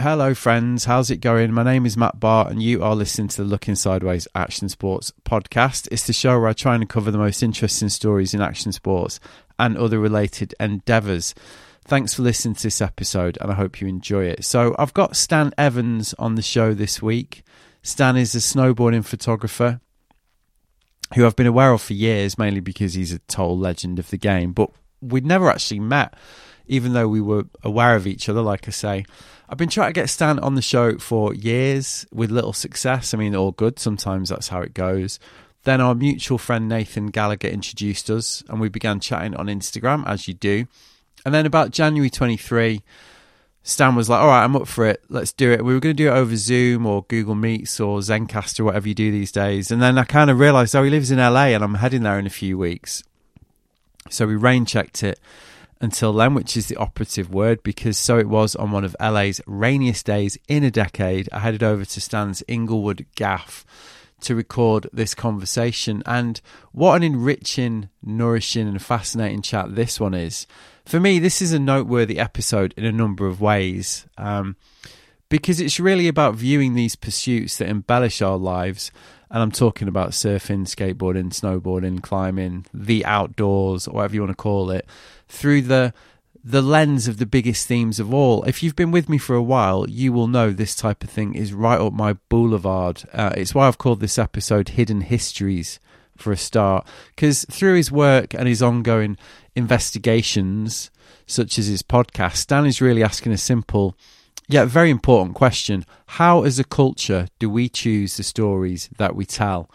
Hello, friends. How's it going? My name is Matt Barr, and you are listening to the Looking Sideways Action Sports podcast. It's the show where I try and cover the most interesting stories in action sports and other related endeavours. Thanks for listening to this episode, and I hope you enjoy it. So, I've got Stan Evans on the show this week. Stan is a snowboarding photographer who I've been aware of for years, mainly because he's a total legend of the game, but we'd never actually met, even though we were aware of each other, like I say. I've been trying to get Stan on the show for years with little success. I mean, all good. Sometimes that's how it goes. Then our mutual friend Nathan Gallagher introduced us, and we began chatting on Instagram, as you do. And then about January 23, Stan was like, All right, I'm up for it. Let's do it. We were going to do it over Zoom or Google Meets or Zencastr or whatever you do these days. And then I kind of realized, oh, he lives in LA and I'm heading there in a few weeks. So we rain checked it until then, which is the operative word, because so it was on one of LA's rainiest days in a decade. I headed over to Stan's Inglewood Gaff to record this conversation. And what an enriching, nourishing, and fascinating chat this one is. For me, this is a noteworthy episode in a number of ways. Um, because it's really about viewing these pursuits that embellish our lives and I'm talking about surfing, skateboarding, snowboarding, climbing, the outdoors, or whatever you want to call it, through the the lens of the biggest themes of all. If you've been with me for a while, you will know this type of thing is right up my boulevard. Uh, it's why I've called this episode Hidden Histories for a start, because through his work and his ongoing investigations, such as his podcast, Dan is really asking a simple yet very important question. How, as a culture, do we choose the stories that we tell?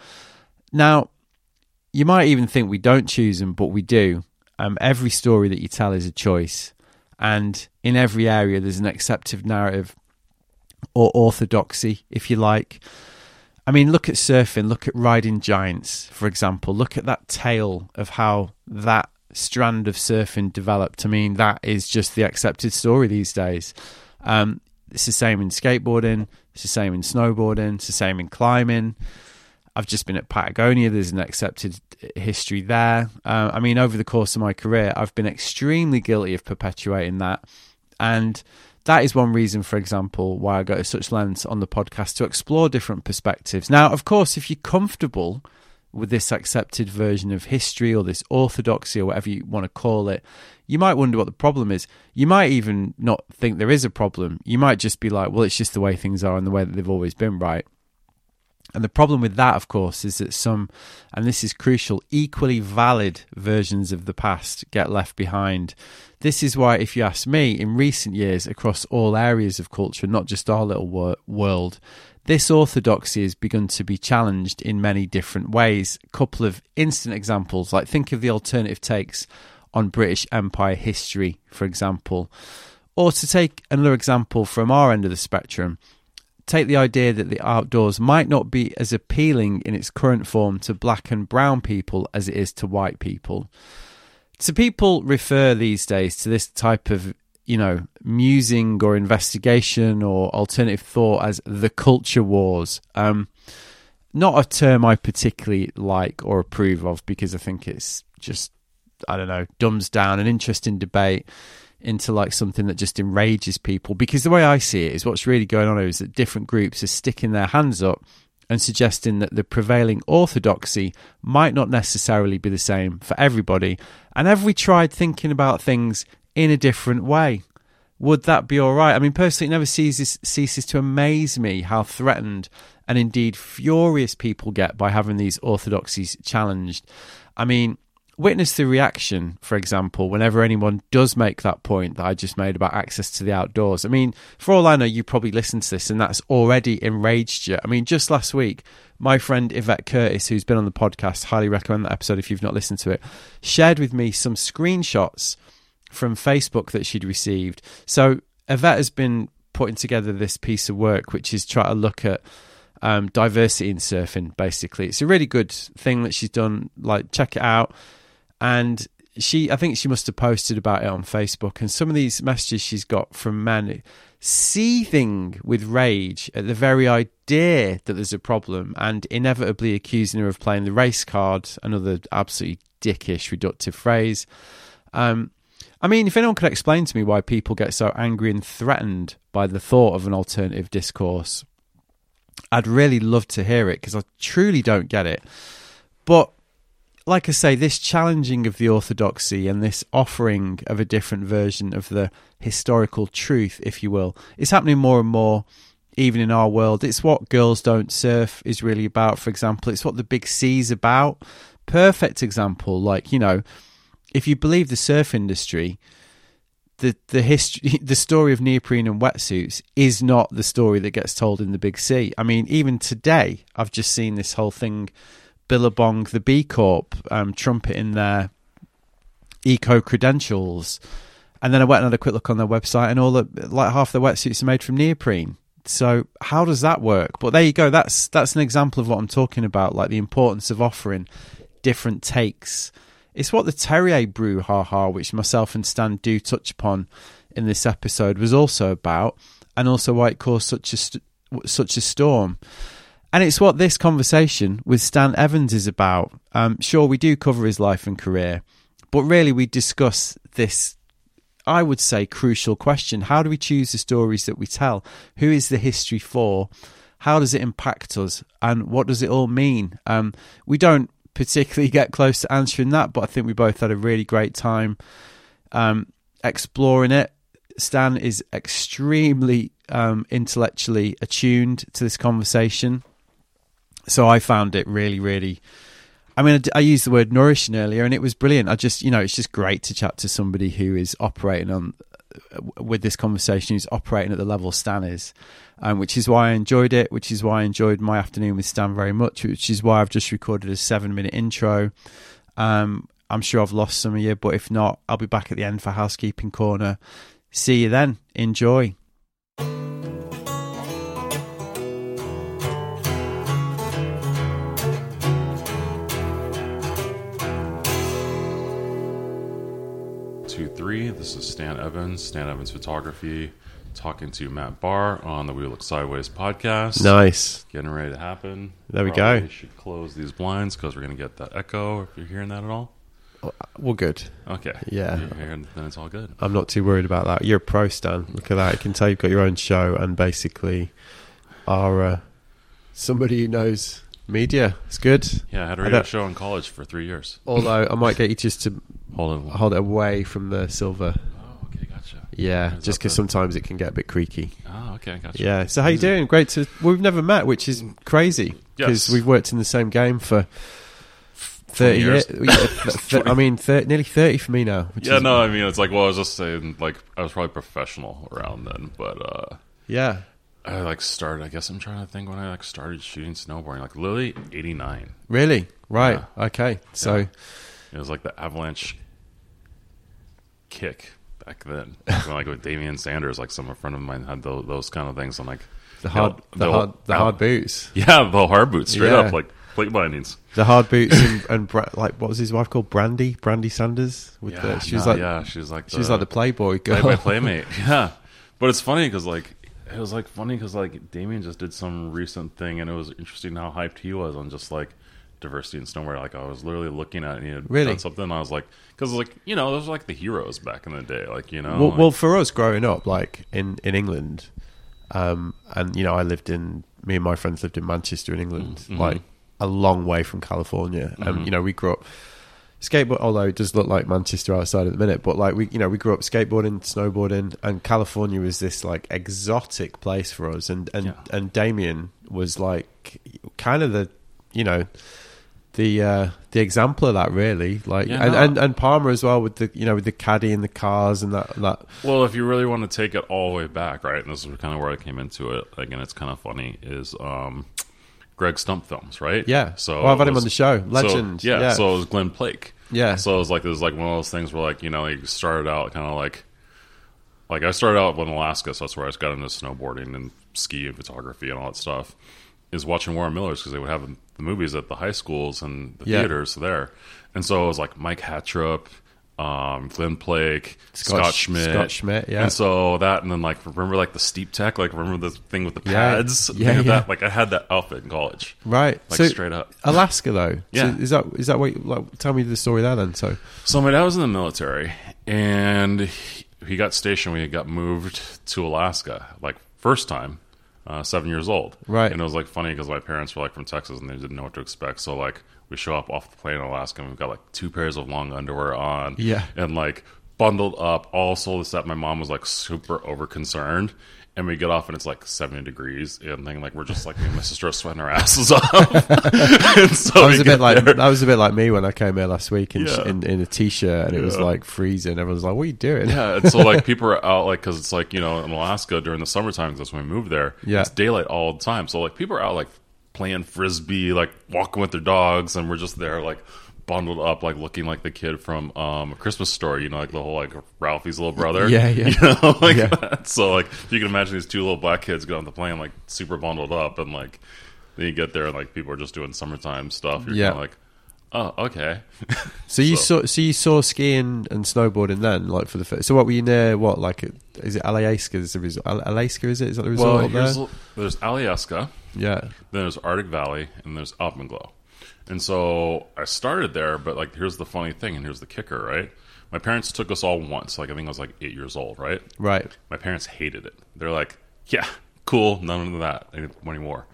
Now, you might even think we don't choose them, but we do. Um, every story that you tell is a choice. And in every area, there's an accepted narrative or orthodoxy, if you like. I mean, look at surfing, look at riding giants, for example. Look at that tale of how that strand of surfing developed. I mean, that is just the accepted story these days. Um, it's the same in skateboarding. It's the same in snowboarding. It's the same in climbing. I've just been at Patagonia. There's an accepted history there. Uh, I mean, over the course of my career, I've been extremely guilty of perpetuating that. And that is one reason, for example, why I go to such lengths on the podcast to explore different perspectives. Now, of course, if you're comfortable with this accepted version of history or this orthodoxy or whatever you want to call it, you might wonder what the problem is. You might even not think there is a problem. You might just be like, well, it's just the way things are and the way that they've always been, right? And the problem with that, of course, is that some, and this is crucial, equally valid versions of the past get left behind. This is why, if you ask me, in recent years, across all areas of culture, not just our little wor- world, this orthodoxy has begun to be challenged in many different ways. A couple of instant examples, like think of the alternative takes on British Empire history, for example. Or to take another example from our end of the spectrum, take the idea that the outdoors might not be as appealing in its current form to black and brown people as it is to white people. So people refer these days to this type of, you know, musing or investigation or alternative thought as the culture wars. Um, not a term I particularly like or approve of because I think it's just I don't know, dumbs down an interesting debate into like something that just enrages people. Because the way I see it is what's really going on is that different groups are sticking their hands up and suggesting that the prevailing orthodoxy might not necessarily be the same for everybody. And have we tried thinking about things in a different way? Would that be all right? I mean, personally, it never ceases, ceases to amaze me how threatened and indeed furious people get by having these orthodoxies challenged. I mean, witness the reaction, for example, whenever anyone does make that point that I just made about access to the outdoors. I mean, for all I know, you probably listened to this and that's already enraged you. I mean, just last week, my friend Yvette Curtis, who's been on the podcast, highly recommend that episode if you've not listened to it, shared with me some screenshots from Facebook that she'd received. So Yvette has been putting together this piece of work, which is try to look at um, diversity in surfing. Basically, it's a really good thing that she's done. Like, check it out and she I think she must have posted about it on Facebook and some of these messages she's got from men seething with rage at the very idea that there's a problem and inevitably accusing her of playing the race card another absolutely dickish reductive phrase um, I mean, if anyone could explain to me why people get so angry and threatened by the thought of an alternative discourse, I'd really love to hear it because I truly don't get it. But like I say, this challenging of the orthodoxy and this offering of a different version of the historical truth, if you will, is happening more and more even in our world. It's what Girls Don't Surf is really about, for example. It's what the Big C's about. Perfect example. Like, you know, if you believe the surf industry, the the history, the story of neoprene and wetsuits is not the story that gets told in the Big C. I mean, even today, I've just seen this whole thing, Billabong, the B Corp, um, trumpeting their eco credentials, and then I went and had a quick look on their website, and all the like half the wetsuits are made from neoprene. So how does that work? But there you go. That's that's an example of what I'm talking about, like the importance of offering different takes it's what the Terrier brew, haha, which myself and Stan do touch upon in this episode, was also about, and also why it caused such a such a storm. And it's what this conversation with Stan Evans is about. Um, sure, we do cover his life and career, but really we discuss this, I would say, crucial question. How do we choose the stories that we tell? Who is the history for? How does it impact us? And what does it all mean? Um, we don't particularly get close to answering that, but I think we both had a really great time um, exploring it. Stan is extremely um, intellectually attuned to this conversation, so I found it really, really. I mean, I used the word nourishing earlier, and it was brilliant. I just, you know, it's just great to chat to somebody who is operating on with this conversation, who's operating at the level Stan is um, which is why I enjoyed it, which is why I enjoyed my afternoon with Stan very much, which is why I've just recorded a seven minute intro. Um, I'm sure I've lost some of you, but if not, I'll be back at the end for Housekeeping Corner. See you then. Enjoy. Three. This is Stan Evans, Stan Evans Photography talking to Matt Barr on the We Look Sideways podcast. Nice. Getting ready to happen. There we Probably go. should close these blinds because we're going to get that echo if you're hearing that at all. Well, good. Okay. Yeah. Hearing, then it's all good. I'm not too worried about that. You're a pro, Stan. Look at that. I can tell you've got your own show and basically are uh, somebody who knows media. It's good. Yeah, I had a radio show in college for three years. Although I might get you just to hold it, hold it away from the silver Oh, okay, gotcha. yeah, Is just because sometimes it can get a bit creaky. Oh, okay, gotcha. Yeah. So how you doing? Great to. We've never met, which is crazy because Yes. we've worked in the same game for thirty years. years. Yeah, th- I mean, thir- nearly thirty for me now. Which Yeah, no, I mean it's like well, I was just saying like I was probably professional around then, but uh Yeah. I like started. I guess I'm trying to think when I like started shooting snowboarding, like literally '89. Really? Right. Okay. So. Yeah. It was like the avalanche kick back then. when, like with Damian Sanders, like some friend of mine had those, those kind of things. I'm like the hard, the hard, the hard boots. Yeah, the hard boots, straight Yeah. up like plate bindings. The hard boots and, and Bra- like what was his wife called? Brandy, Brandy Sanders. With Yeah, the, she was like, yeah, she was like she was like the Playboy girl. Play by playmate. Yeah, but it's funny because like it was like funny because like Damian just did some recent thing and it was interesting how hyped he was on just like diversity in snowboard. Like I was literally looking at he had Really? something. And I was like, because like you know those were like the heroes back in the day. Like you know, well, like- well, for us growing up, like in in England, um, and you know, I lived in me and my friends lived in Manchester in England, Mhm. like a long way from California, and Mhm. you know, we grew up skateboard. Although it does look like Manchester outside at the minute, but like we, you know, we grew up skateboarding, snowboarding, and California was this like exotic place for us, and and Yeah. and Damian was like kind of the, you know. The uh, the example of that really like Yeah, and, no. and and Palmer as well with the you know with the caddy and the cars and that that Well, if you really want to take it all the way back, right, and this is kind of where I came into it. Again, it's kind of funny. Is um, Greg Stump Films, right? Yeah. So well, I've had it him on the show. so- Legend. yeah, yeah. So it was Glen Plake Yeah. So it was like it was like one of those things where like you know you started out kind of like like I started out in Alaska, so that's where I got into snowboarding and ski and photography and all that stuff. Is watching Warren Miller's because they would have the movies at the high schools and the Yeah. theaters there, and so it was like Mike Hattrup, um, Glen Plake, Scott Scott, Schmidt, Scott Schmidt, yeah. And so that, and then like remember like the steep tech, like remember the thing with the pads, Yeah, of yeah. That? Like I had that outfit in college, Right. like so straight up. Alaska though. Yeah. So is that is that what? You, like, tell me the story there then. So So my dad was in the military, and he, he got stationed. We got moved to Alaska, like first time, uh, seven years old. Right. And it was like funny because my parents were like from Texas, and they didn't know what to expect. So like we show up off the plane in Alaska, and we've got like two pairs of long underwear on, Yeah. and like bundled up, all sold this up. My mom was like super over concerned. And we get off and it's like 70 degrees and then like we're just like me and my sister are sweating our asses off. and so that was a bit like there. that was a bit like me when I came here last week in Yeah. in, in a t-shirt and it was like freezing. Everyone's like, "What are you doing?" Yeah, and so like people are out like because it's like you know in Alaska during the summertime that's when we moved there. Yeah. it's daylight all the time. So like people are out like playing frisbee, like walking with their dogs, and we're just there like bundled up, like looking like the kid from um, a Christmas story. You know, like the whole like Ralphie's little brother. Yeah, yeah. You know, like Yeah. that. So like you can imagine these two little black kids get on the plane like super bundled up, and like then you get there and like people are just doing summertime stuff. You're Yeah. kind of like. Oh, okay. So you So- saw so you saw skiing and snowboarding then, like for the first. So what were you near? What like is it Alaska? Is the resort? Al- Alaska is it? Is that the resort well, there? there's Alyeska. Yeah. then there's Arctic Valley, and there's Alpenglow. And so I started there, but like here's the funny thing, and here's the kicker, right? My parents took us all once. Like I think I was like eight years old, right? Right. My parents hated it. They're like, "Yeah, cool, none of that anymore."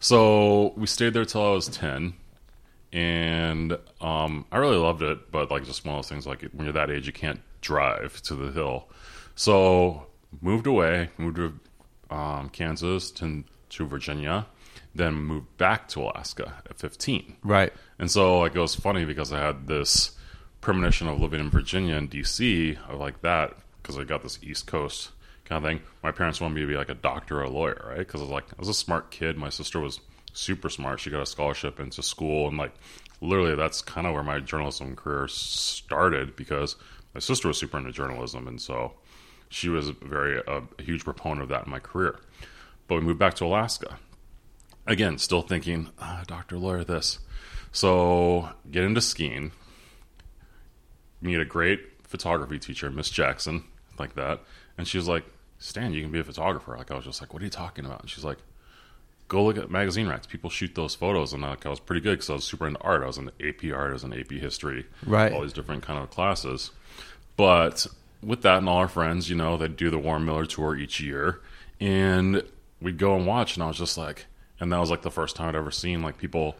So we stayed there till I was ten, and um, I really loved it. But like just one of those things, like when you're that age, you can't drive to the hill. So moved away, moved to um, Kansas to to Virginia, then moved back to Alaska at 15. Right. And so like it was funny because I had this premonition of living in Virginia and DC of like that because I got this East Coast kind of thing. My parents wanted me to be like a doctor or a lawyer, right? Because I was like I was a smart kid. My sister was super smart. She got a scholarship into school and like literally that's kind of where my journalism career started because my sister was super into journalism and so she was very uh, a huge proponent of that in my career. But we moved back to Alaska again, still thinking, ah, doctor, lawyer, this. So get into skiing. Meet a great photography teacher, Miss Jackson, like that, and she was like, "Stan, you can be a photographer." Like I was just like, "What are you talking about?" And she's like, "Go look at magazine racks. People shoot those photos." And like I was pretty good because I was super into art. I was in AP art, I was in AP history, Right. All these different kind of classes. But with that and all our friends, you know, they'd do the Warren Miller tour each year, and we'd go and watch. And I was just like, and that was like the first time I'd ever seen like people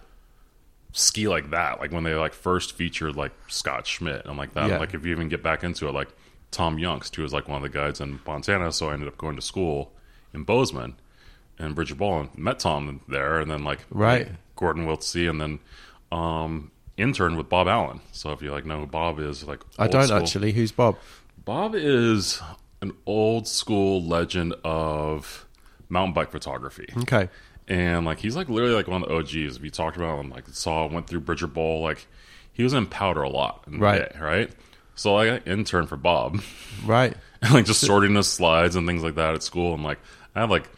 ski like that. Like when they like first featured like Scott Schmidt and like that. Yeah. Like if you even get back into it, like Tom Youngst, who was like one of the guides in Montana. So I ended up going to school in Bozeman and Bridger Bowl. Met Tom there, and then like Right. Gordon Wiltsie, and then um interned with Bob Allen. So if you like know who Bob is, like I don't school- actually. Who's Bob? Bob is an old school legend of mountain bike photography Okay. And like he's like literally like one of the OGs. We talked about him, like saw went through Bridger Bowl, like he was in powder a lot, Right. day, right? So like I interned for Bob, Right. and like just sorting the slides and things like that at school, and like I had like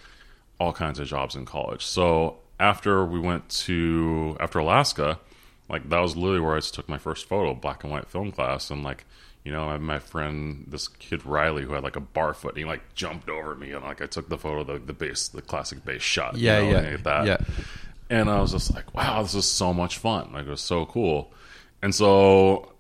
all kinds of jobs in college. So after we went to after Alaska, like that was literally where I took my first photo, black and white film class, and like. You know, I had my friend, this kid Riley, who had like a bar foot. And he like jumped over me, and like I took the photo, the the base, the classic base shot. you Yeah. know, yeah. that. Yeah. And I was just like, wow, this is so much fun. Like, it was so cool. And so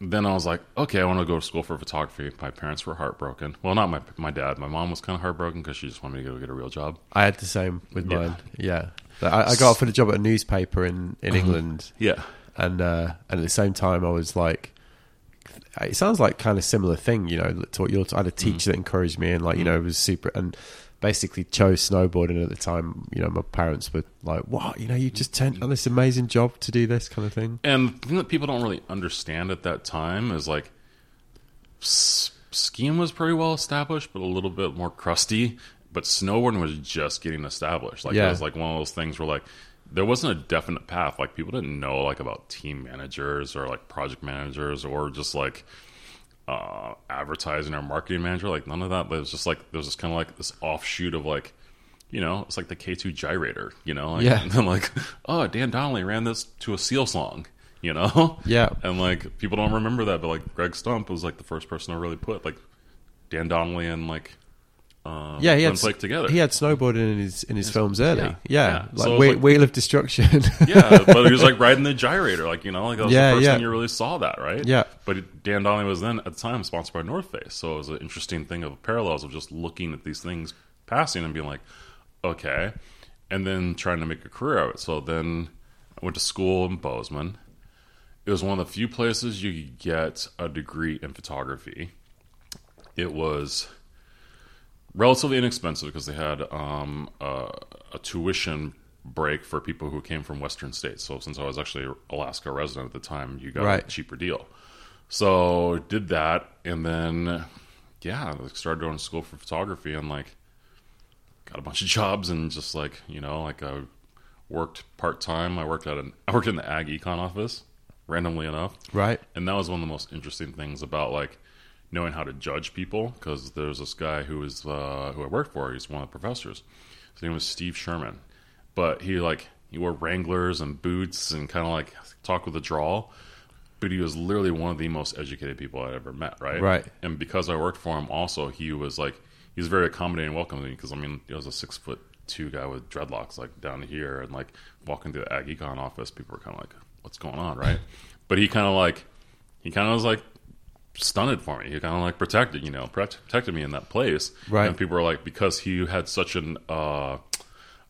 then I was like, okay, I want to go to school for photography. My parents were heartbroken. Well, not my my dad. My mom was kind of heartbroken because she just wanted me to go get a real job. I had the same with Yeah. mine. Yeah. But I, I got offered a job at a newspaper in in England. Yeah. and uh, and at the same time, I was like, it sounds like kind of similar thing, you know. To what you're, I had a mm. teacher that encouraged me, and like you mm. know, it was super, and basically chose snowboarding at the time. You know, my parents were like, "What? You know, you just turned on this amazing job to do this kind of thing." And the thing that people don't really understand at that time is like skiing was pretty well established, but a little bit more crusty. But snowboarding was just getting established. Like Yeah. it was like one of those things where like there wasn't a definite path. Like people didn't know like about team managers or like project managers or just like uh, advertising or marketing manager. Like none of that. But it was just like there was just kind of like this offshoot of like you know, it's like the K two gyrator. You know, like, Yeah. And then like, oh, Dan Donnelly ran this to a Seal song. you know? Yeah. And like people don't remember that, but like Greg Stump was like the first person to really put like Dan Donnelly and like um, Yeah, he had Plake together. He had snowboarding in his in his films early. yeah, Yeah, yeah. like, So Wheel, like- Wheel of Destruction. yeah, but he was like riding the gyrator, like you know, like that was Yeah, the first yeah. time you really saw that, right? Yeah. But Dan Donnelly was then at the time sponsored by North Face, so it was an interesting thing of parallels of just looking at these things passing and being like, okay, and then trying to make a career out of it. So then I went to school in Bozeman. It was one of the few places you could get a degree in photography. It was relatively inexpensive because they had um, a, a tuition break for people who came from Western states. So since I was actually Alaska resident at the time, you got a cheaper deal. So did that, and then yeah, I started going to school for photography and like got a bunch of jobs and just like you know like I worked part time. I worked at an I worked in the ag econ office randomly enough right. and that was one of the most interesting things about like knowing how to judge people because there's this guy who was uh, who I worked for. He's one of the professors. His name was Steve Sherman, but he like he wore Wranglers and boots and kind of like talk with a drawl. But he was literally one of the most educated people I'd ever met, right? Right. And because I worked for him, also he was like he was very accommodating and welcoming because I mean he was a six foot two guy with dreadlocks like down here and like walking through the Ag Econ office, people were kind of like, "What's going on?" Right? but he kind of like he kind of was like stunted for me. He kind of like protected, you know, protected me in that place. Right. And people were like, because he had such an uh,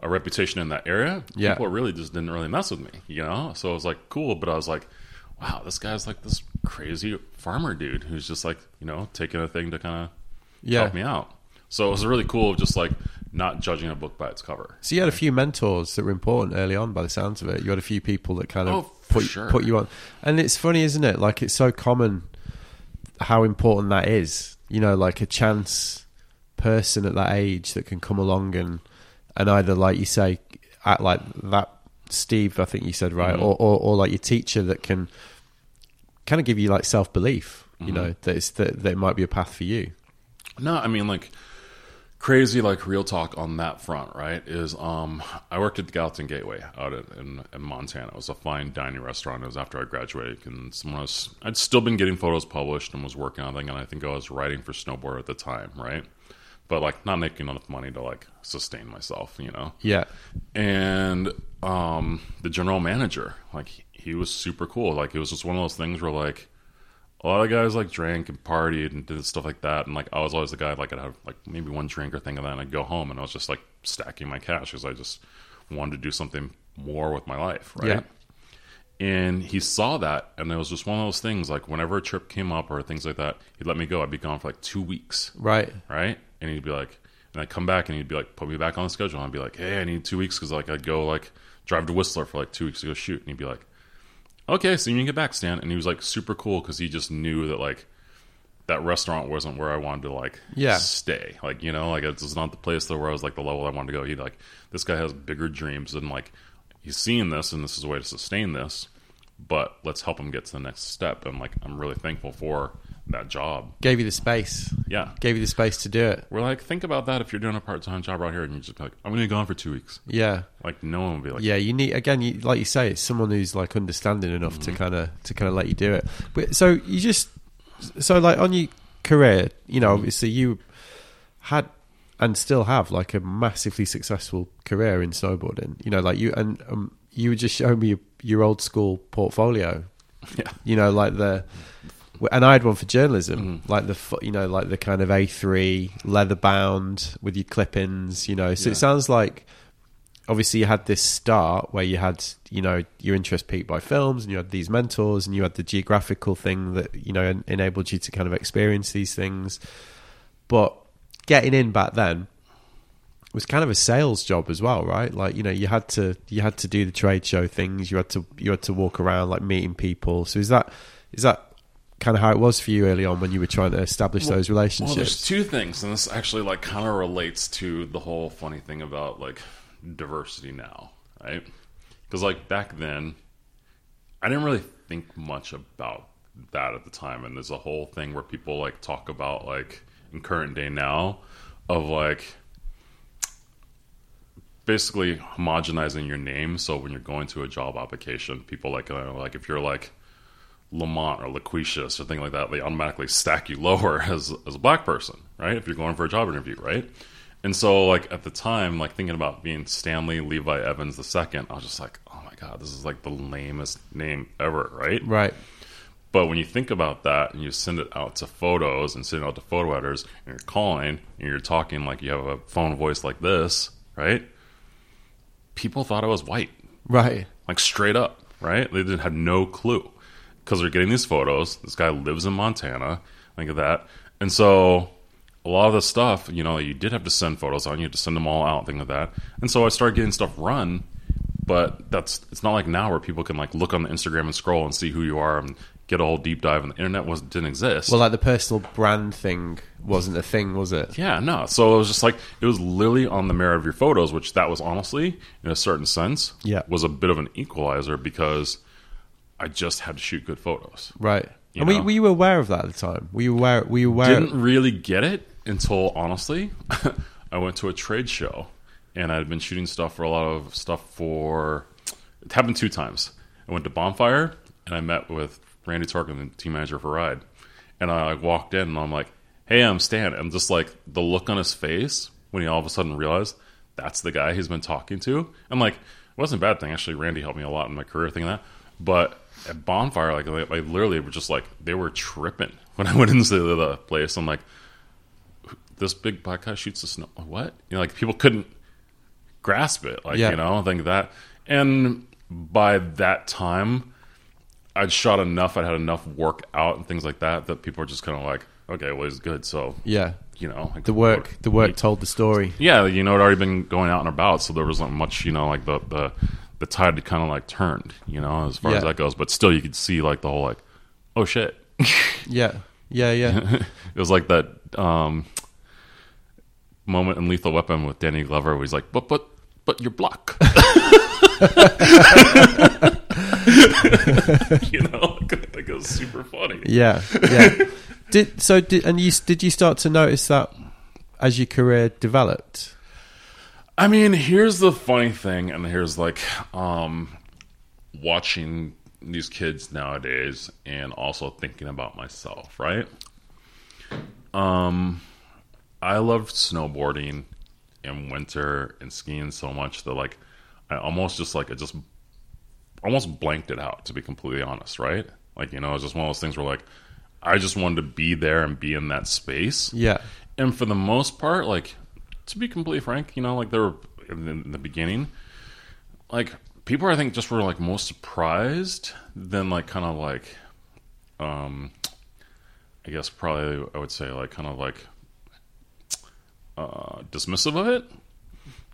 a reputation in that area, Yeah. people really just didn't really mess with me, you know. So it was like cool, but I was like, wow, this guy's like this crazy farmer dude who's just like you know taking a thing to kind of Yeah. help me out. So it was really cool, just like not judging a book by its cover. So you had a few mentors that were important early on, by the sounds of it. You had a few people that kind of Oh, put sure. put you on, and it's funny, isn't it? Like it's so common how important that is. You know, like a chance person at that age that can come along and and either, like you say, act like that Steve, I think you said right, Mhm. or, or or like your teacher that can kind of give you like self belief. You Mm-hmm. know that it's that, that it might be a path for you. No, I mean like crazy like real talk on that front, right? Is um I worked at the Gallatin Gateway out in, in, Montana. It was a fine dining restaurant. It was after I graduated and someone was I'd still been getting photos published and was working on thing and I think I was writing for Snowboard at the time, right? But like not making enough money to like sustain myself, you know Yeah, and um, the general manager like he, he was super cool like it was just one of those things where like a lot of guys like drank and partied and did stuff like that and like i was always the guy like i'd have like maybe one drink or thing and then i'd go home and i was just like stacking my cash because i just wanted to do something more with my life right Yeah. and he saw that and it was just one of those things like whenever a trip came up or things like that he'd let me go i'd be gone for like two weeks right. right? And he'd be like, and I'd come back and he'd be like, put me back on the schedule. And I'd be like, hey, I need two weeks because like I'd go like drive to Whistler for like two weeks to go shoot. And he'd be like, okay, so you can get back, Stan. And he was like super cool because he just knew that like that restaurant wasn't where I wanted to like Yeah. stay. Like you know, like it's not the place that where I was like the level I wanted to go. He like this guy has bigger dreams and like he's seeing this and this is a way to sustain this. But let's help him get to the next step. And like I'm really thankful for that job. Gave you the space. Yeah. Gave you the space to do it. We're like, think about that if you're doing a part time job right here and you're just like, I'm going to be gone for two weeks. Yeah. Like, no one will be like, yeah you need again you, like you say it's someone who's like understanding enough to kind of to kind of let you do it but so you just so like on your career you know obviously you had and still have like a massively successful career in snowboarding you know like you and um, you were just showing me your, your old school portfolio yeah. you know like the and I had one for journalism, mm-hmm. like the you know like the kind of A three leather bound with your clip-ins, you know. So Yeah. it sounds like obviously you had this start where you had you know your interest peaked by films, and you had these mentors, and you had the geographical thing that you know en- enabled you to kind of experience these things. But getting in back then was kind of a sales job as well, right? Like you know you had to you had to do the trade show things, you had to you had to walk around like meeting people. So is that is that kind of how it was for you early on when you were trying to establish those relationships. Well, there's two things, and this actually like kind of relates to the whole funny thing about like diversity now, right? Because like back then, I didn't really think much about that at the time, and there's a whole thing where people like talk about like in current day now of like basically homogenizing your name. So when you're going to a job application, people like uh, like if you're like Lamont or Laquisha or something like that, they automatically stack you lower as as a black person, right? If you're going for a job interview, right? And so like at the time, like thinking about being Stanley Levi Evans the second, I was just like, oh my god, this is like the lamest name ever, right? Right. But when you think about that and you send it out to photos and send it out to photo editors and you're calling and you're talking like you have a phone voice like this, right? People thought I was white, Right. like straight up, right? They didn't have no clue because they're getting these photos. This guy lives in Montana, think of that. And so a lot of the stuff, you know, you did have to send photos on. You had to send them all out, thing like that. And so I started getting stuff run, but that's it's not like now where people can like look on the Instagram and scroll and see who you are and get a whole deep dive. And the internet was didn't exist. Well, like the personal brand thing wasn't a thing, was it? yeah, no. So it was just like it was literally on the merit of your photos, which that was honestly, in a certain sense, Yeah. was a bit of an equalizer because I just had to shoot good photos. Right. You and were, were you aware of that at the time? Were you aware? Were you aware? didn't really get it until honestly i went to a trade show and i had been shooting stuff for a lot of stuff for it happened two times i went to bonfire and i met with randy torkin the team manager for ride and i like, walked in and i'm like hey i'm stan and just like the look on his face when he all of a sudden realized that's the guy he's been talking to i'm like it wasn't a bad thing actually randy helped me a lot in my career thing that but at bonfire like like literally were just like they were tripping when i went into the, the place i'm like this big black guy shoots the snow. What? You know, like people couldn't grasp it. Like, Yeah. you know, I think that. And by that time, I'd shot enough, I'd had enough work out and things like that, that people were just kind of like, okay, well, he's good. So, Yeah. you know, like, The work. The work told the story. Yeah, you know, it already been going out and about. So there wasn't much, you know, like the, the, the tide had kind of like turned, you know, as far as that goes. But still, you could see like the whole, like, oh shit. Yeah. Yeah. Yeah. It was like that um, moment in Lethal Weapon with Danny Glover where he's like, but, but, but you're black. you know, like it was super funny. yeah. Yeah. did so? Did and you did you start to notice that as your career developed? I mean, here's the funny thing, and here's like um, watching these kids nowadays, and also thinking about myself. Right? Um, I loved snowboarding in winter and skiing so much that like I almost just like I just almost blanked it out to be completely honest. Right? Like you know, it's just one of those things where like I just wanted to be there and be in that space Yeah. and for the most part, like to be completely frank, you know, like they were in the, in the beginning, like people I think just were like most surprised than like kind of like, um, I guess probably I would say like kind of like uh, dismissive of it,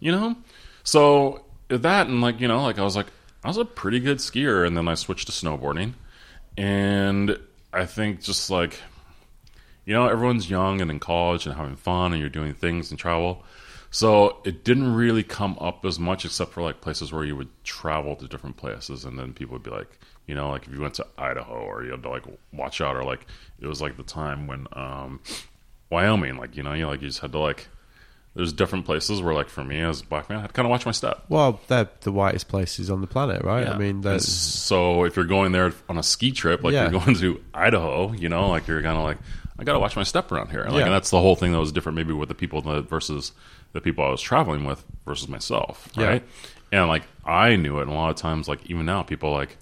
you know. So that and like you know like I was like I was a pretty good skier, and then I switched to snowboarding, and I think just like you know, everyone's young and in college and having fun and you're doing things and travel. So it didn't really come up as much except for like places where you would travel to different places and then people would be like, you know, like if you went to Idaho or you had to like watch out or like it was like the time when um Wyoming, like, you know, you like you just had to like there's different places where like for me as a black man I had to kind of watch my step. Well, they're the whitest places on the planet, right? I mean, there's so if you're going there on a ski trip, like Yeah. you're going to Idaho, you know, like you're kind of like, I got to watch my step around here. Like, Yeah. and that's the whole thing that was different, maybe with the people that versus the people I was traveling with versus myself, Yeah. right? And like I knew it, and a lot of times, like even now, people like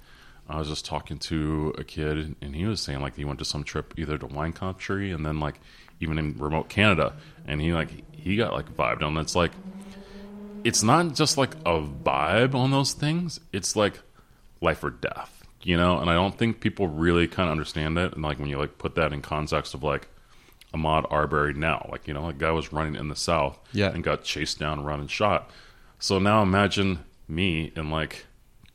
I was just talking to a kid, and he was saying like he went to some trip either to wine country and then like even in remote Canada, and he like he got like vibed on. It's like it's not just like a vibe on those things. It's like life or death, you know. And I don't think people really kind of understand it. And like when you like put that in context of like Ahmaud Arbery now, like you know, like guy was running in the South, Yeah. and got chased down, run and shot. So now imagine me in like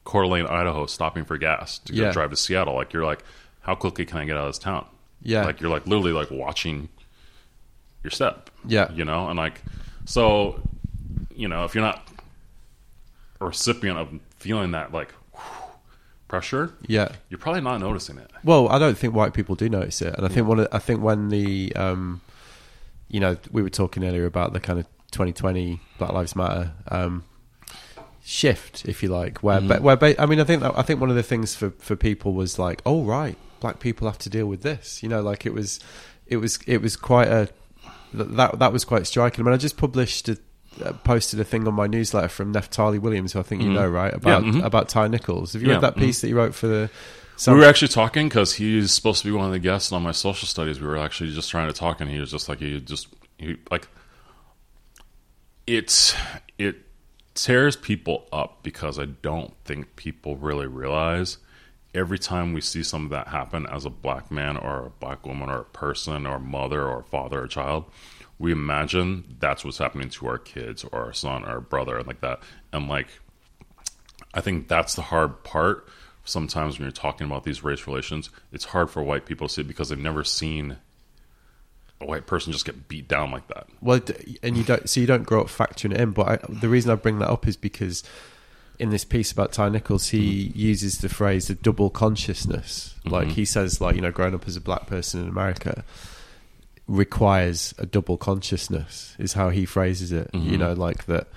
Coeur d'Alene, Idaho, stopping for gas to go Yeah. drive to Seattle. Like you're like, how quickly can I get out of this town? Yeah. like you're like literally like watching your step Yeah. you know and like so you know if you're not a recipient of feeling that like pressure yeah. you're probably not noticing it Well, I don't think white people do notice it, and I think one. Of, I think when the, um, you know, we were talking earlier about the kind of 2020 Black Lives Matter um, shift, if you like, where Mm-hmm. where ba- I mean, I think that, I think one of the things for for people was like, oh right, black people have to deal with this. You know, like it was it was it was quite a that that was quite striking. I mean, I just published a. Uh, posted a thing on my newsletter from Neftalie Williams, who I think you Mhm. know, right? About mhm. about Tyre Nichols. Have you Yeah, read that mhm. piece that you wrote for the? we were actually talking because he's supposed to be one of the guests on my social studies. We were actually just trying to talk, and he was just like, he just, he, like, it's, it tears people up because I don't think people really realize every time we see some of that happen as a black man or a black woman or a person or mother or father or child, we imagine that's what's happening to our kids or our son or our brother and like that. And like, I think that's the hard part. Sometimes when you're talking about these race relations, it's hard for white people to see because they've never seen a white person just get beat down like that. Well, and you don't, so you don't grow up factoring it in. But I, the reason I bring that up is because in this piece about Tyre Nichols, he uses the phrase the double consciousness. Like Mhm. he says, like you know, growing up as a black person in America requires a double consciousness. Is how he phrases it. You Mhm. know, like that,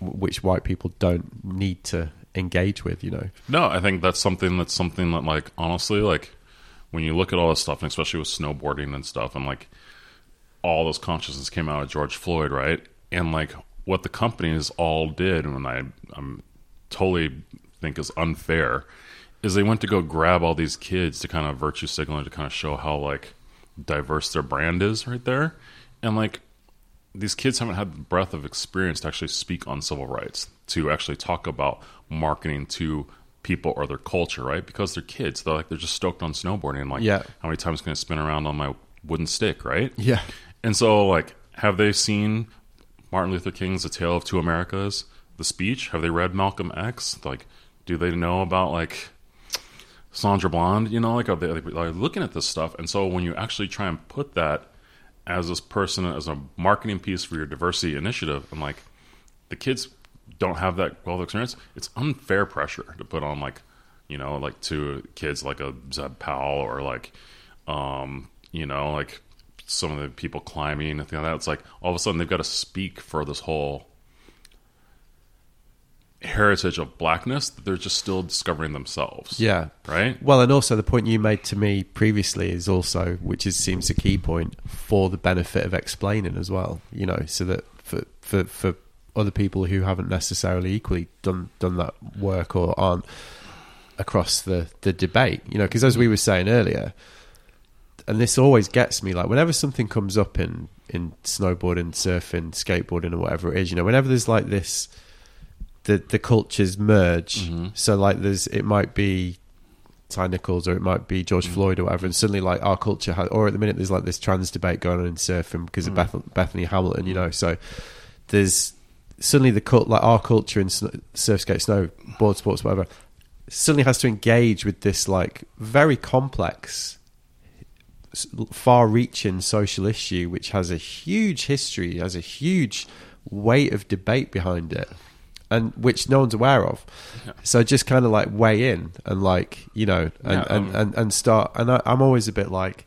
which white people don't need to engage with. You know, No, I think that's something that's something that like honestly, like when you look at all this stuff, and especially with snowboarding and stuff, and like all this consciousness came out of George Floyd, right? And like what the companies all did, and I I'm totally think is unfair, is they went to go grab all these kids to kind of virtue signal to kind of show how like diverse their brand is right there, and like these kids haven't had the breadth of experience to actually speak on civil rights, to actually talk about marketing to people or their culture, right? Because they're kids. They're like they're just stoked on snowboarding. Like, Yeah. how many times can I spin around on my wooden stick, right? yeah, And so, like, have they seen Martin Luther King's "A Tale of Two Americas"? The speech? Have they read Malcolm X? Like, do they know about like Sandra Bland? You know, like, are they, are looking at this stuff? And so, when you actually try and put that as this person as a marketing piece for your diversity initiative, and like the kids don't have that wealth of experience, it's unfair pressure to put on like you know like to kids like a Zeb Powell or like um you know like some of the people climbing and things like that. It's like all of a sudden they've got to speak for this whole heritage of blackness that they're just still discovering themselves. yeah. Right? Well, and also the point you made to me previously is also, which is seems a key point for the benefit of explaining as well. You know, so that for for for other people who haven't necessarily equally done done that work or aren't across the the debate. You know, because as we were saying earlier, and this always gets me like whenever something comes up in in snowboarding, surfing, skateboarding, or whatever it is. You know, whenever there's like this. The, the cultures merge, Mhm. so like there's it might be Tyre Nichols or it might be George mm. Floyd or whatever, and suddenly like our culture has, or at the minute there's like this trans debate going on in surfing because of mm. Beth, Bethany Hamilton, you mm. know. So there's suddenly the cult like our culture in sn- surf, skate, snow, board sports, whatever, suddenly has to engage with this like very complex, far-reaching social issue which has a huge history, has a huge weight of debate behind it. And which no one's aware of, so just kind of like weigh in and like you know and Yeah, and, um, and, and start. And I, I'm always a bit like,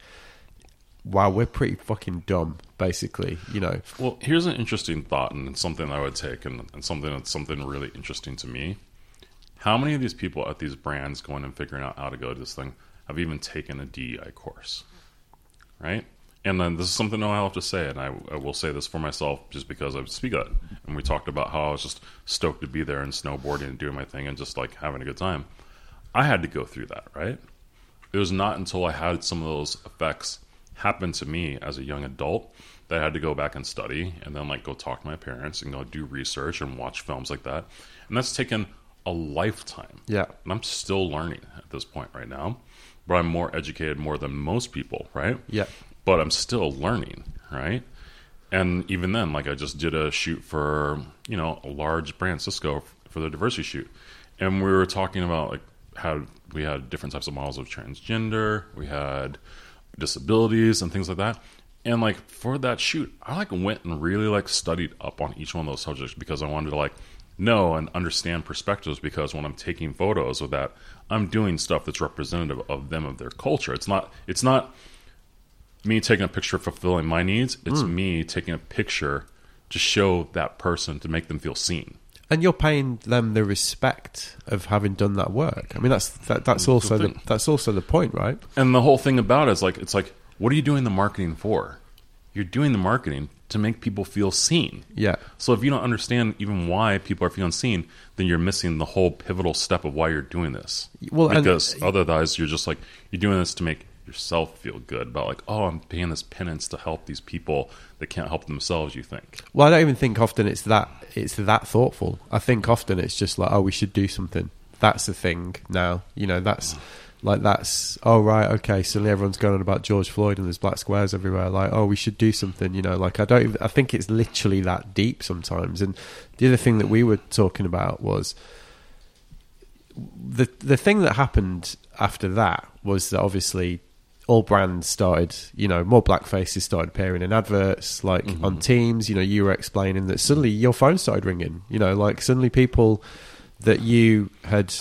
wow, we're pretty fucking dumb, basically. You know, Well, here's an interesting thought, and something I would take, and, and something that's something really interesting to me. How many of these people at these brands going and figuring out how to go to this thing have even taken a DEI course, right? And then this is something I'll have to say, and I, I will say this for myself just because I speak it. And we talked about how I was just stoked to be there and snowboarding and doing my thing and just like having a good time. I had to go through that, right? It was not until I had some of those effects happen to me as a young adult that I had to go back and study and then like go talk to my parents and go do research and watch films like that. And that's taken a lifetime. Yeah. And I'm still learning at this point right now. But I'm more educated more than most people, right? Yeah. But I'm still learning, right? And even then, like I just did a shoot for, you know, a large brand, Cisco, for the diversity shoot. And we were talking about like how we had different types of models of transgender, we had disabilities and things like that. And like for that shoot, I like went and really like studied up on each one of those subjects because I wanted to like know and understand perspectives because when I'm taking photos of that, I'm doing stuff that's representative of them of their culture. It's not it's not me taking a picture fulfilling my needs. It's hmm. me taking a picture to show that person to make them feel seen. and you're paying them the respect of having done that work. I mean, that's that, that's also the, that's also the point, right? And the whole thing about it is like it's like, what are you doing the marketing for? You're doing the marketing to make people feel seen. Yeah, So if you don't understand even why people are feeling seen, then you're missing the whole pivotal step of why you're doing this. Well, and- because otherwise you're just like you're doing this to make yourself feel good about like, oh, I'm paying this penance to help these people that can't help themselves. You think? Well, I don't even think often it's that it's that thoughtful. I think often it's just like, oh, we should do something. That's the thing now. You know, that's like that's oh right, okay. Suddenly everyone's going on about George Floyd and there's black squares everywhere. Like, oh, we should do something. You know, like I don't. Even, I think it's literally that deep sometimes. And the other thing that we were talking about was the the thing that happened after that was that obviously all brands started, you know, more black faces started appearing in adverts, like mm-hmm. on Teams. You know, you were explaining that suddenly your phone started ringing. You know, like suddenly people that you had,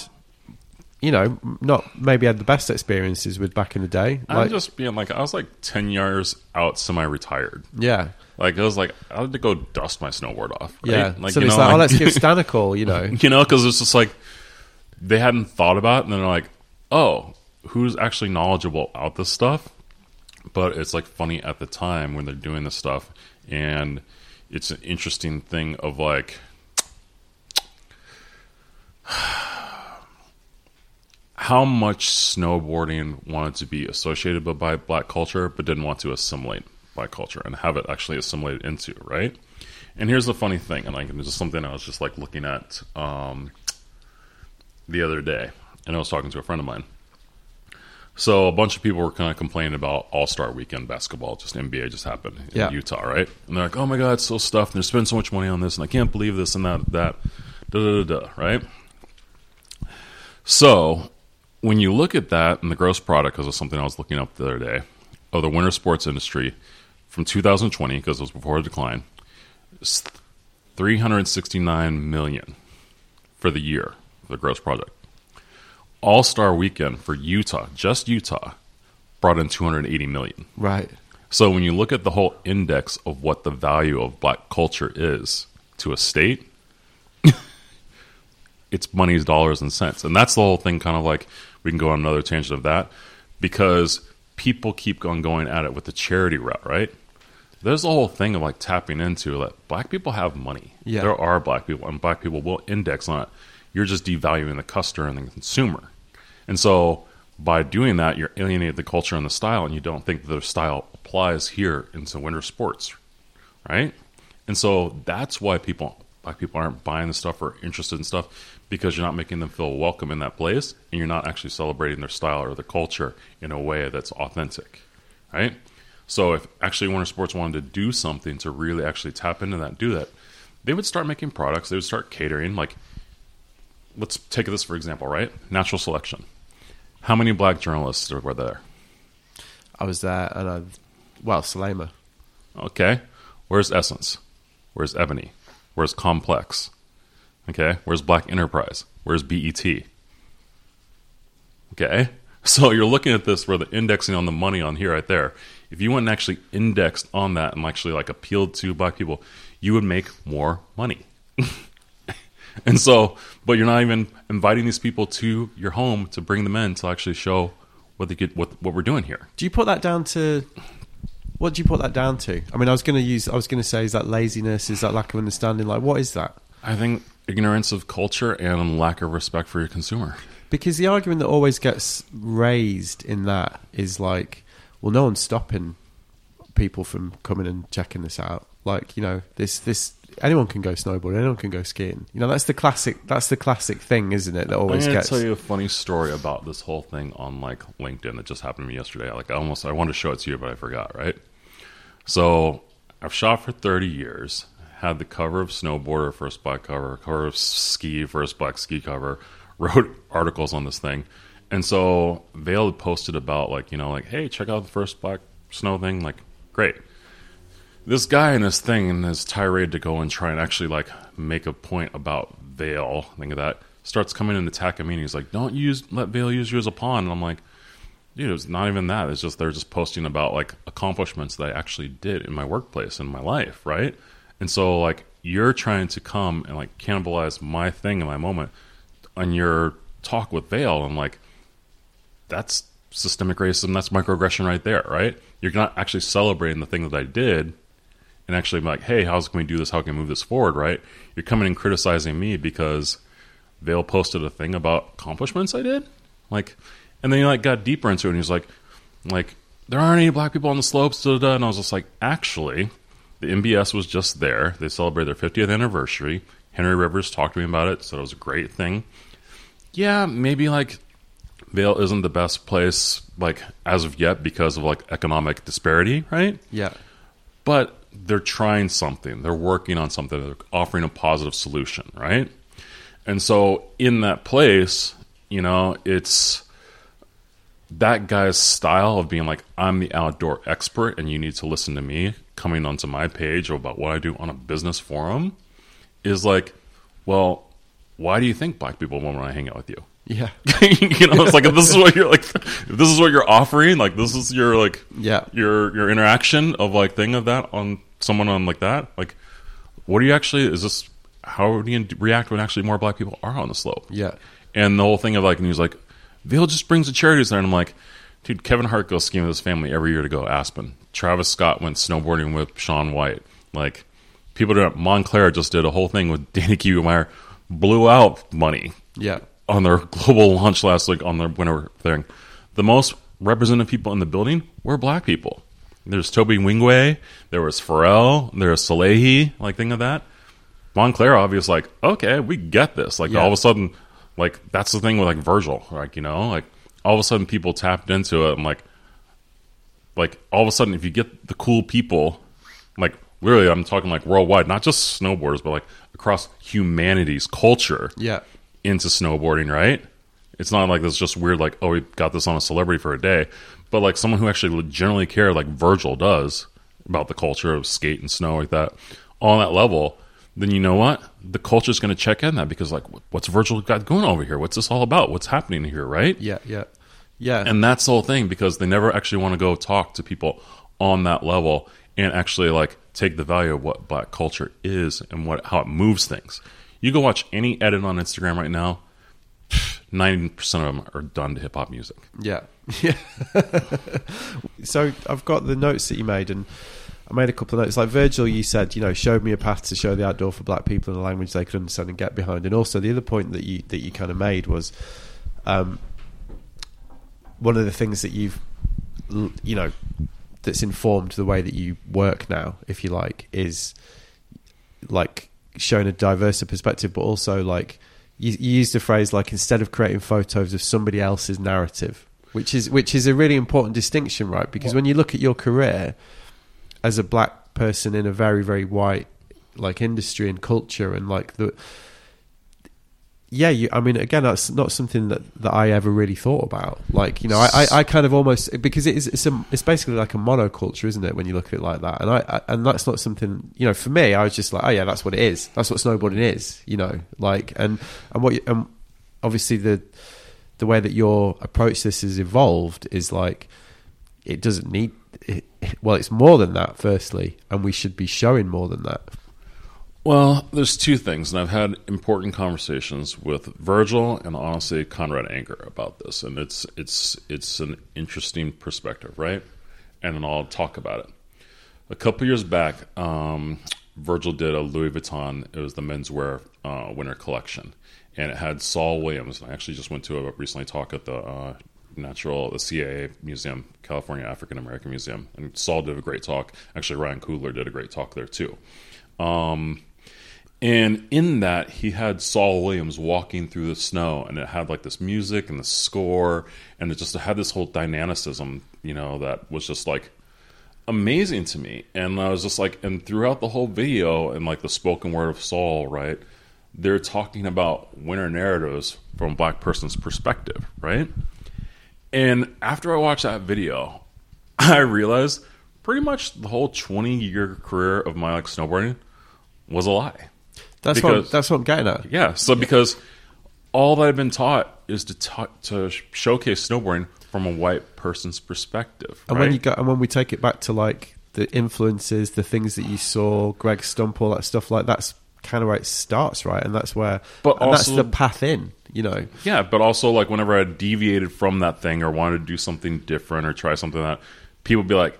you know, not maybe had the best experiences with back in the day. I'm Like, just being like I was like ten years out, semi-retired. yeah, Like I was like I had to go dust my snowboard off. Right? yeah. like so you it's know, like, oh, let's give Stan a call. You know, you know, because it's just like they hadn't thought about, it, and then they're like, "Oh, who's actually knowledgeable about this stuff?" But it's like funny at the time when they're doing this stuff, and it's an interesting thing of like. How much snowboarding wanted to be associated with by black culture, but didn't want to assimilate black culture and have it actually assimilated into, right? And here's the funny thing, and like it's just something I was just like looking at um, the other day, and I was talking to a friend of mine. So a bunch of people were kind of complaining about All Star Weekend basketball, just NBA just happened in Yeah. Utah, right? And they're like, "Oh my God, it's so stuffed. And they're spending so much money on this, and I can't believe this and that, that, da da da da." Right? So when you look at that and the gross product, because of something I was looking up the other day, of the winter sports industry from 2020, because it was before the decline, 369 million for the year, the gross product. All Star Weekend for Utah, just Utah, brought in 280 million. right? So when you look at the whole index of what the value of black culture is to a state, it's money's dollars and cents. And that's the whole thing kind of like we can go on another tangent of that because people keep on going at it with the charity route, right? There's a whole thing of like tapping into that black people have money. Yeah. There are black people and black people will index on it. You're just devaluing the customer and the consumer. And so by doing that, you're alienating the culture and the style, and you don't think the style applies here into winter sports, right? And so that's why people, black people, aren't buying the stuff or interested in stuff because you're not making them feel welcome in that place, and you're not actually celebrating their style or the culture in a way that's authentic, right? So if actually winter sports wanted to do something to really actually tap into that, do that, they would start making products. They would start catering. Like, let's take this for example, right? Natural selection. How many black journalists were there? I was there, and I, well, Salema. Okay. Where's Essence? Where's Ebony? Where's Complex? Okay. Where's Black Enterprise? Where's BET? Okay. So you're looking at this where the indexing on the money on here right there. If you went and actually indexed on that and actually like appealed to black people, you would make more money. and so, but you're not even inviting these people to your home to bring them in to actually show what they get, what what we're doing here. Do you put that down to? What do you put that down to? I mean, I was going to use. I was going to say, is that laziness? Is that lack of understanding? Like, what is that? I think ignorance of culture and lack of respect for your consumer. Because the argument that always gets raised in that is like, well, no one's stopping people from coming and checking this out. Like, you know, this this anyone can go snowboarding, anyone can go skiing. You know, that's the classic. That's the classic thing, isn't it? That always gets. I'm gets. tell you a funny story about this whole thing on like LinkedIn that just happened to me yesterday. Like I almost I wanted to show it to you, but I forgot. Right. So I've shot for 30 years. Had the cover of Snowboarder, first black cover, cover of Ski, first black ski cover. Wrote articles on this thing, and so Vail had posted about like you know like hey check out the first black snow thing. Like great. This guy in this thing in his tirade to go and try and actually like make a point about Vail, think of that, starts coming and attacking me and he's like, Don't use let Vail use you as a pawn and I'm like, dude, it's not even that. It's just they're just posting about like accomplishments that I actually did in my workplace in my life, right? And so like you're trying to come and like cannibalize my thing in my moment on your talk with Vail. I'm like, that's systemic racism. That's microaggression right there, right? You're not actually celebrating the thing that I did and actually be like, hey, how can we do this? How can we move this forward, right? You're coming and criticizing me because Vail posted a thing about accomplishments I did. Like, and then he like got deeper into it and he was like, like, there aren't any black people on the slopes, da, da, da. and I was just like, actually, the NBS was just there. They celebrated their 50th anniversary. Henri Rivers talked to me about it, said it was a great thing. Yeah, maybe like Vail isn't the best place, like as of yet, because of like economic disparity, right? Yeah. But they're trying something. They're working on something. They're offering a positive solution, right? And so in that place, you know, it's that guy's style of being like, I'm the outdoor expert and you need to listen to me coming onto my page about what I do on a business forum is like, well, why do you think black people won't want to hang out with you? Yeah. you know, it's like if this is what you're like, if this is what you're offering, like this is your like, Yeah. your your interaction of like thing of that on someone on like that. Like, what do you actually? Is this how do you react when actually more black people are on the slope? Yeah. And the whole thing of like, and he was like, Vail just brings the charities there, and I'm like, dude, Kevin Hart goes skiing with his family every year to go Aspen. Travis Scott went snowboarding with Shaun White. Like, people do Moncler just did a whole thing with Danny Meyer, blew out money Yeah. On their global launch last week on their winter thing. The most representative people in the building were black people. There's Toby Wingway, there was Pharrell, there was Salehi, like thing of that. Moncler obviously like, okay, we get this. Like Yeah. all of a sudden, like that's the thing with like Virgil, like, you know, like all of a sudden people tapped into it and like like all of a sudden if you get the cool people like literally I'm talking like worldwide, not just snowboarders, but like across humanity's culture Yeah. Into snowboarding, right? It's not like this just weird, like, oh, we got this on a celebrity for a day, but like someone who actually generally care, like Virgil does, about the culture of skate and snow like that, on that level, then you know what? The culture's going to check in that because, like, what's Virgil got going over here? What's this all about? What's happening here, right? Yeah. Yeah. Yeah. And that's the whole thing because they never actually want to go talk to people on that level and actually like take the value of what black culture is and what how it moves things. You go watch any edit on Instagram right now, ninety percent of them are done to hip hop music. Yeah. Yeah. so I've got the notes that you made, and I made a couple of notes. Like Virgil, you said, you know, showed me a path to show the outdoor for black people in a language they could understand and get behind. And also, the other point that you that you kind of made was, um, one of the things that you've, you know, that's informed the way that you work now, if you like, is like showing a diverse perspective, but also like you, you used a phrase like instead of creating photos of somebody else's narrative, which is which is a really important distinction, right? Because when you look at your career as a black person in a very very white like industry and culture and like the yeah you i mean again that's not something that, that i ever really thought about. Like you know i i, I kind of almost because it is it's, a, it's basically like a monoculture isn't it when you look at it like that? And I, I and that's not something you know for me i was just like oh yeah that's what it is. That's what snowboarding is you know like and and what you, and obviously the the way that your approach this has evolved is like it doesn't need it, well it's more than that firstly and we should be showing more than that Well, there's two things, and I've had important conversations with Virgil and honestly Conrad Anker about this, and it's it's it's an interesting perspective, right? And then I'll talk about it. A couple years back, um, Virgil did a Louis Vuitton. It was the menswear uh, winter collection, and it had Saul Williams. I actually just went to a recently talk at the uh, Natural the CAA Museum, California African American Museum, and Saul did a great talk. Actually, Ryan Coogler did a great talk there too. Um, and in that, he had Saul Williams walking through the snow, and it had like this music and the score, and it just had this whole dynamicism, you know, that was just like amazing to me. And I was just like, and throughout the whole video, and like the spoken word of Saul, right? They're talking about winter narratives from a black person's perspective, right? And after I watched that video, I realized pretty much the whole 20 year career of my like snowboarding was a lie. That's what Because- that's what i'm getting at Yeah. So because all that I've been taught is to ta- to showcase snowboarding from a white person's perspective. And right? when you go, and when we take it back to like the influences, the things that you saw, Greg Stump, all that stuff like that's kind of where it starts, right? And that's where, But and that's the path in, you know. Yeah, but also like whenever I deviated from that thing or wanted to do something different or try something that people would be like,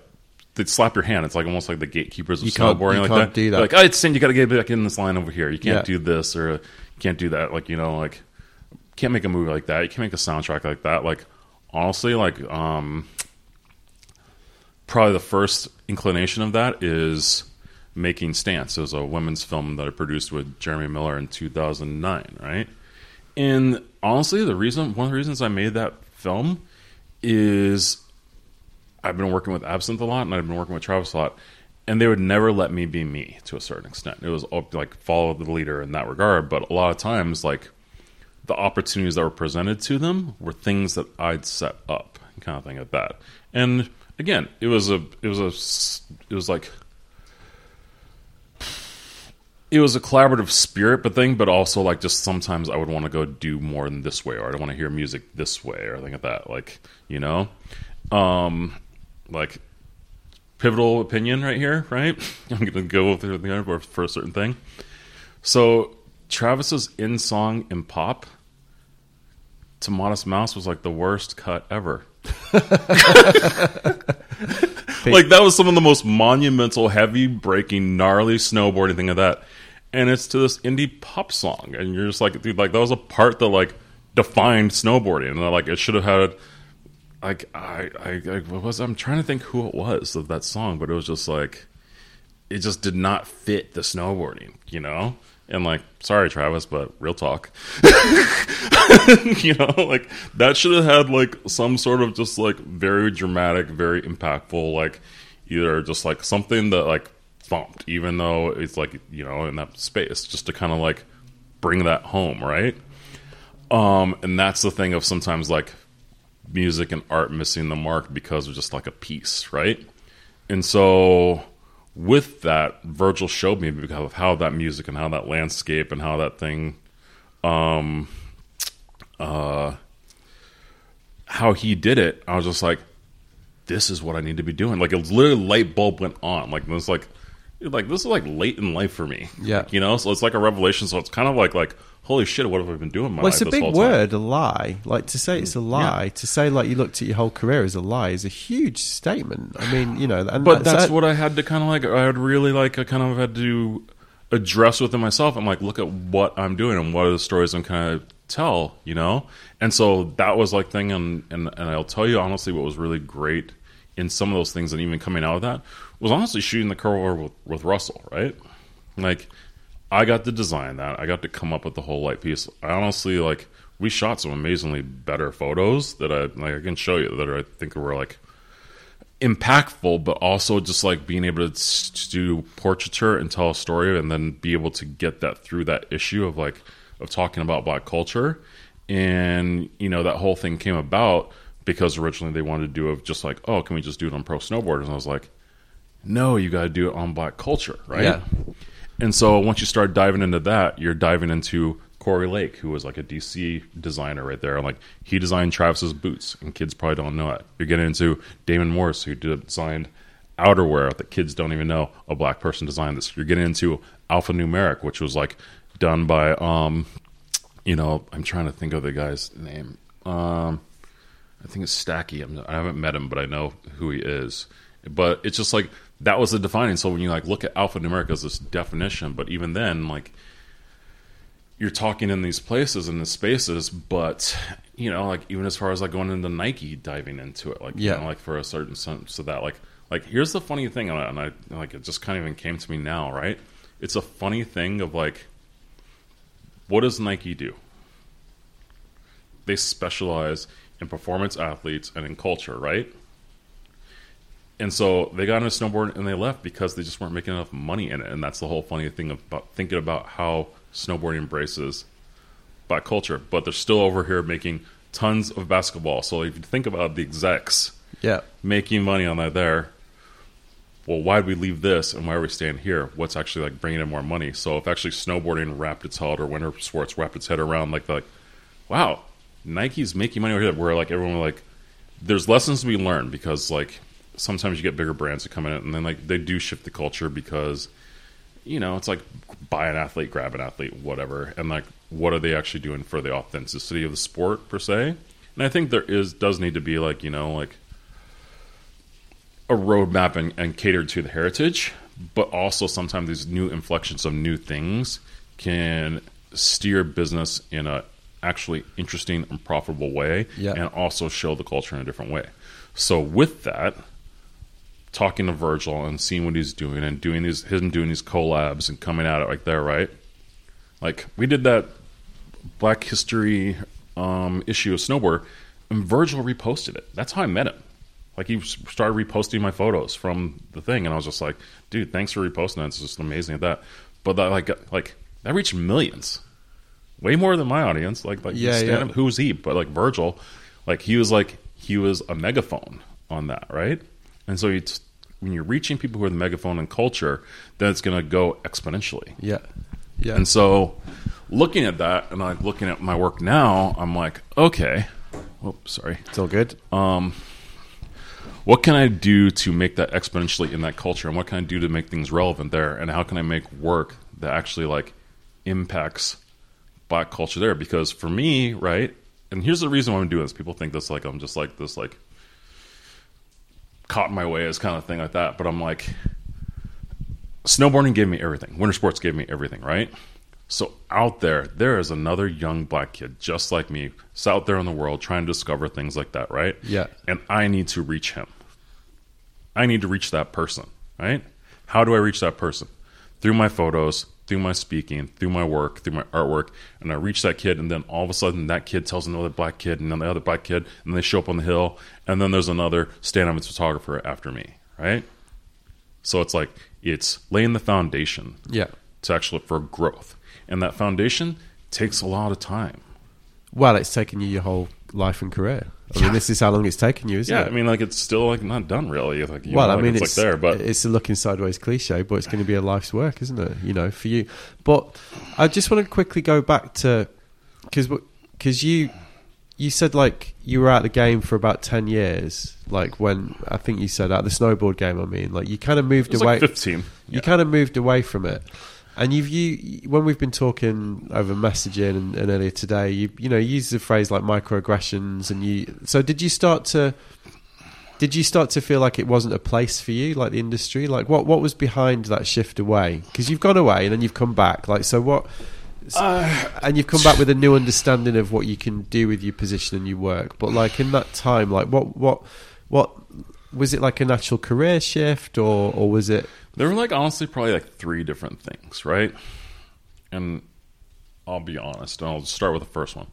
they'd slap your hand. It's like almost like the gatekeepers of You snowboarding you like can't that. do that. They're Like, oh, it's sin. You got to get back in this line over here. You can't Yeah. do this or you can't do that. Like you know, like can't make a movie like that. You can't make a soundtrack like that. Like honestly, like um, probably the first inclination of that is making Stance. It was a women's film that I produced with Jeremy Miller in 2009, right? And honestly, the reason one of the reasons I made that film is I've been working with Absinthe a lot, and I've been working with Travis a lot, and they would never let me be me to a certain extent. It was like follow the leader in that regard, but a lot of times, like the opportunities that were presented to them were things that I'd set up, kind of thing like that. And again, it was a, it was a, it was like it was a collaborative spirit but thing, but also like just sometimes I would want to go do more in this way, or I don't want to hear music this way, or thing like that. Like you know, um, like pivotal opinion right here, right? I'm gonna go with it for a certain thing. So Travis's in song in pop to Modest Mouse was like the worst cut ever. like that was some of the most monumental, heavy breaking, gnarly snowboarding thing of that. And it's to this indie pop song, and you're just like, dude, like that was a part that like defined snowboarding, and like it should have had, like I, I, I was I'm trying to think who it was of that song, but it was just like, it just did not fit the snowboarding, you know. And like, sorry, Travis, but real talk, you know, like that should have had like some sort of just like very dramatic, very impactful, like either just like something that like thumped, even though it's like you know in that space, just to kind of like bring that home, right? Um, and that's the thing of sometimes like music and art missing the mark because of just like a piece, right? And so with that, Virgil showed me because of how that music and how that landscape and how that thing, um, uh, how he did it. I was just like, this is what I need to be doing. Like it was literally light bulb went on. Like it was like, like this is like late in life for me. Yeah. you know. So it's like a revelation. So it's kind of like like holy shit, what have I been doing? My Well, life it's a this big word, a lie. Like to say it's a mm, lie, to say like you looked at your whole career as a lie is a huge statement. I mean, you know, and but that's that- what I had to kind of like. I had really like. I kind of had to address within myself. I'm like, look at what I'm doing and what are the stories I'm kind of tell, you know. And so that was like thing, and and and I'll tell you honestly, what was really great in some of those things, and even coming out of that was honestly shooting the cover with, with Russell, right? Like, I got to design that. I got to come up with the whole light piece. I honestly like. We shot some amazingly better photos that I like. I can show you that I think were like impactful, but also just like being able to, do portraiture and tell a story, and then be able to get that through that issue of like of talking about black culture, and you know that whole thing came about because originally they wanted to do of just like oh can we just do it on pro snowboarders, and I was like no you got to do it on black culture right Yeah. And so once you start diving into that, you're diving into Corey Lake, who was like a DC designer right there. Like he designed Travis's boots, and kids probably don't know it. You're getting into Damon Morris, who designed outerwear that kids don't even know a black person designed this. You're getting into Alpha Numeric, which was like done by um, you know, I'm trying to think of the guy's name. Um, I think it's Stacky. I'm, I haven't met him, but I know who he is. But it's just like that was the defining. So when you like look at alphanumeric as this definition, but even then, like you're talking in these places in these spaces, but you know, like even as far as like going into Nike, diving into it, like Yeah. you know, like for a certain sense of that, like like here's the funny thing, and I, and I like it just kind of even came to me now, right? It's a funny thing of like, what does Nike do? They specialize in performance athletes and in culture, right? And so they got on a snowboard and they left because they just weren't making enough money in it. And that's the whole funny thing about thinking about how snowboarding embraces black culture. But they're still over here making tons of basketball. So if you think about the execs yeah, making money on that there, well, why did we leave this and why are we staying here? What's actually like bringing in more money? So if actually snowboarding wrapped its head or winter sports wrapped its head around like like, wow, Nike's making money over here. Where like everyone was like, there's lessons to be learned because like sometimes you get bigger brands that come in and then like they do shift the culture because you know it's like buy an athlete, grab an athlete, whatever, and like what are they actually doing for the authenticity of the sport per se? And I think there is does need to be like you know like a roadmap and, and catered to the heritage, but also sometimes these new inflections of new things can steer business in a actually interesting and profitable way Yeah. and also show the culture in a different way. So with that, talking to Virgil and seeing what he's doing and doing these him doing these collabs and coming at it like there, right? Like we did that Black History um, issue of Snowboard, and Virgil reposted it. That's how I met him. Like he started reposting my photos from the thing, and I was just like, "Dude, thanks for reposting that. It's just amazing at that." But that, like, like that reached millions, way more than my audience. Like, like Yeah, stand- yeah. who's he? But like Virgil, like he was like he was a megaphone on that, right? And so it's when you're reaching people who are the megaphone in culture, then it's going to go exponentially. Yeah. Yeah. And so, looking at that and like looking at my work now, I'm like, okay, whoops, sorry. it's all good. Um, what can I do to make that exponentially in that culture, and what can I do to make things relevant there, and how can I make work that actually like impacts black culture there? Because for me, right, and here's the reason why I'm doing this. People think this like I'm just like this like caught in my way as kind of thing like that, but I'm like snowboarding gave me everything. Winter sports gave me everything, right? So out there, there is another young black kid just like me, it's out there in the world trying to discover things like that, right? Yeah. And I need to reach him. I need to reach that person, right? How do I reach that person? Through my photos, through my speaking, through my work, through my artwork, and I reach that kid, and then all of a sudden that kid tells another black kid, and then the other black kid, and they show up on the hill, and then there's another stand-up photographer after me, right? So it's like it's laying the foundation Yeah. to actually for growth, and that foundation takes a lot of time. Well, it's taken you your whole life and career. I mean, this is how long it's taken you, isn't it? Yeah, it? I mean, like it's still like not done really. Like, you well, know, I like, mean, it's, it's, like there, but it's a looking sideways cliche, but it's going to be a life's work, isn't it? You know, for you. But I just want to quickly go back to because because you you said like you were out of the game for about ten years, like when I think you said out of the snowboard game. I mean, like you kind of moved away. like fifteen. you kind of moved away from it. And you've you when we've been talking over messaging and, and earlier today, you you know you used the phrase like microaggressions, and you. So did you start to? Did you start to feel like it wasn't a place for you, like the industry? Like what what was behind that shift away? Because you've gone away and then you've come back. Like so what? Uh, and you've come back with a new understanding of what you can do with your position and your work. But like in that time, like what what what was it like a natural career shift or or was it? There were like honestly probably like three different things, right? And I'll be honest, and I'll start with the first one.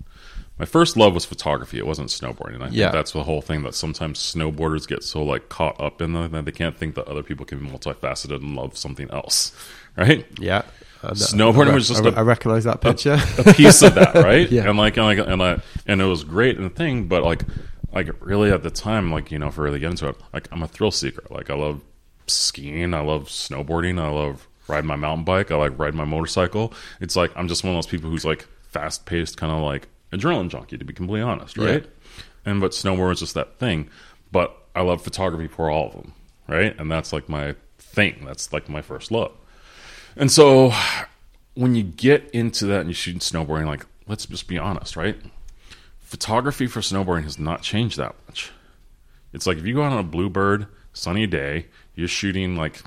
My first love was photography. It wasn't snowboarding. And I Yeah. think that's the whole thing that sometimes snowboarders get so like caught up in the, that they can't think that other people can be multifaceted and love something else, right? Yeah. Uh, Snowboarding I was just I, a- I recognize that picture. a piece of that, right? Yeah. And like, and like, and I, and it was great and the thing, but like, like really at the time, like you know, for really get into it, like I'm a thrill seeker. Like I love skiing, I love snowboarding, I love riding my mountain bike, I like riding my motorcycle. It's like I'm just one of those people who's like fast paced, kind of like adrenaline junkie, to be completely honest, right? And but snowboard is just that thing. But I love photography for all of them, right? And that's like my thing. That's like my first love. And so when you get into that and you shoot snowboarding, like, let's just be honest, right? Photography for snowboarding has not changed that much. It's like if you go out on a bluebird, sunny day, you're shooting like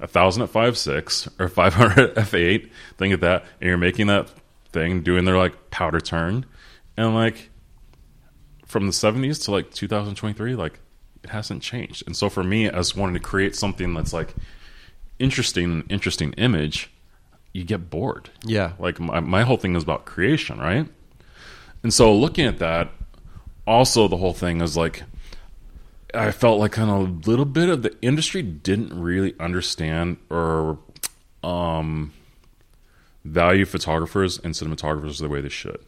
a thousand at five six or five hundred f eight, thing like that, and you're making that thing, doing their like powder turn, and like from the seventies to like 2023, like it hasn't changed. And so for me, as wanting to create something that's like interesting, interesting image, you get bored. yeah. Like my, my whole thing is about creation, right? And so looking at that, also the whole thing is like I felt like kind of a little bit of the industry didn't really understand or um, value photographers and cinematographers the way they should.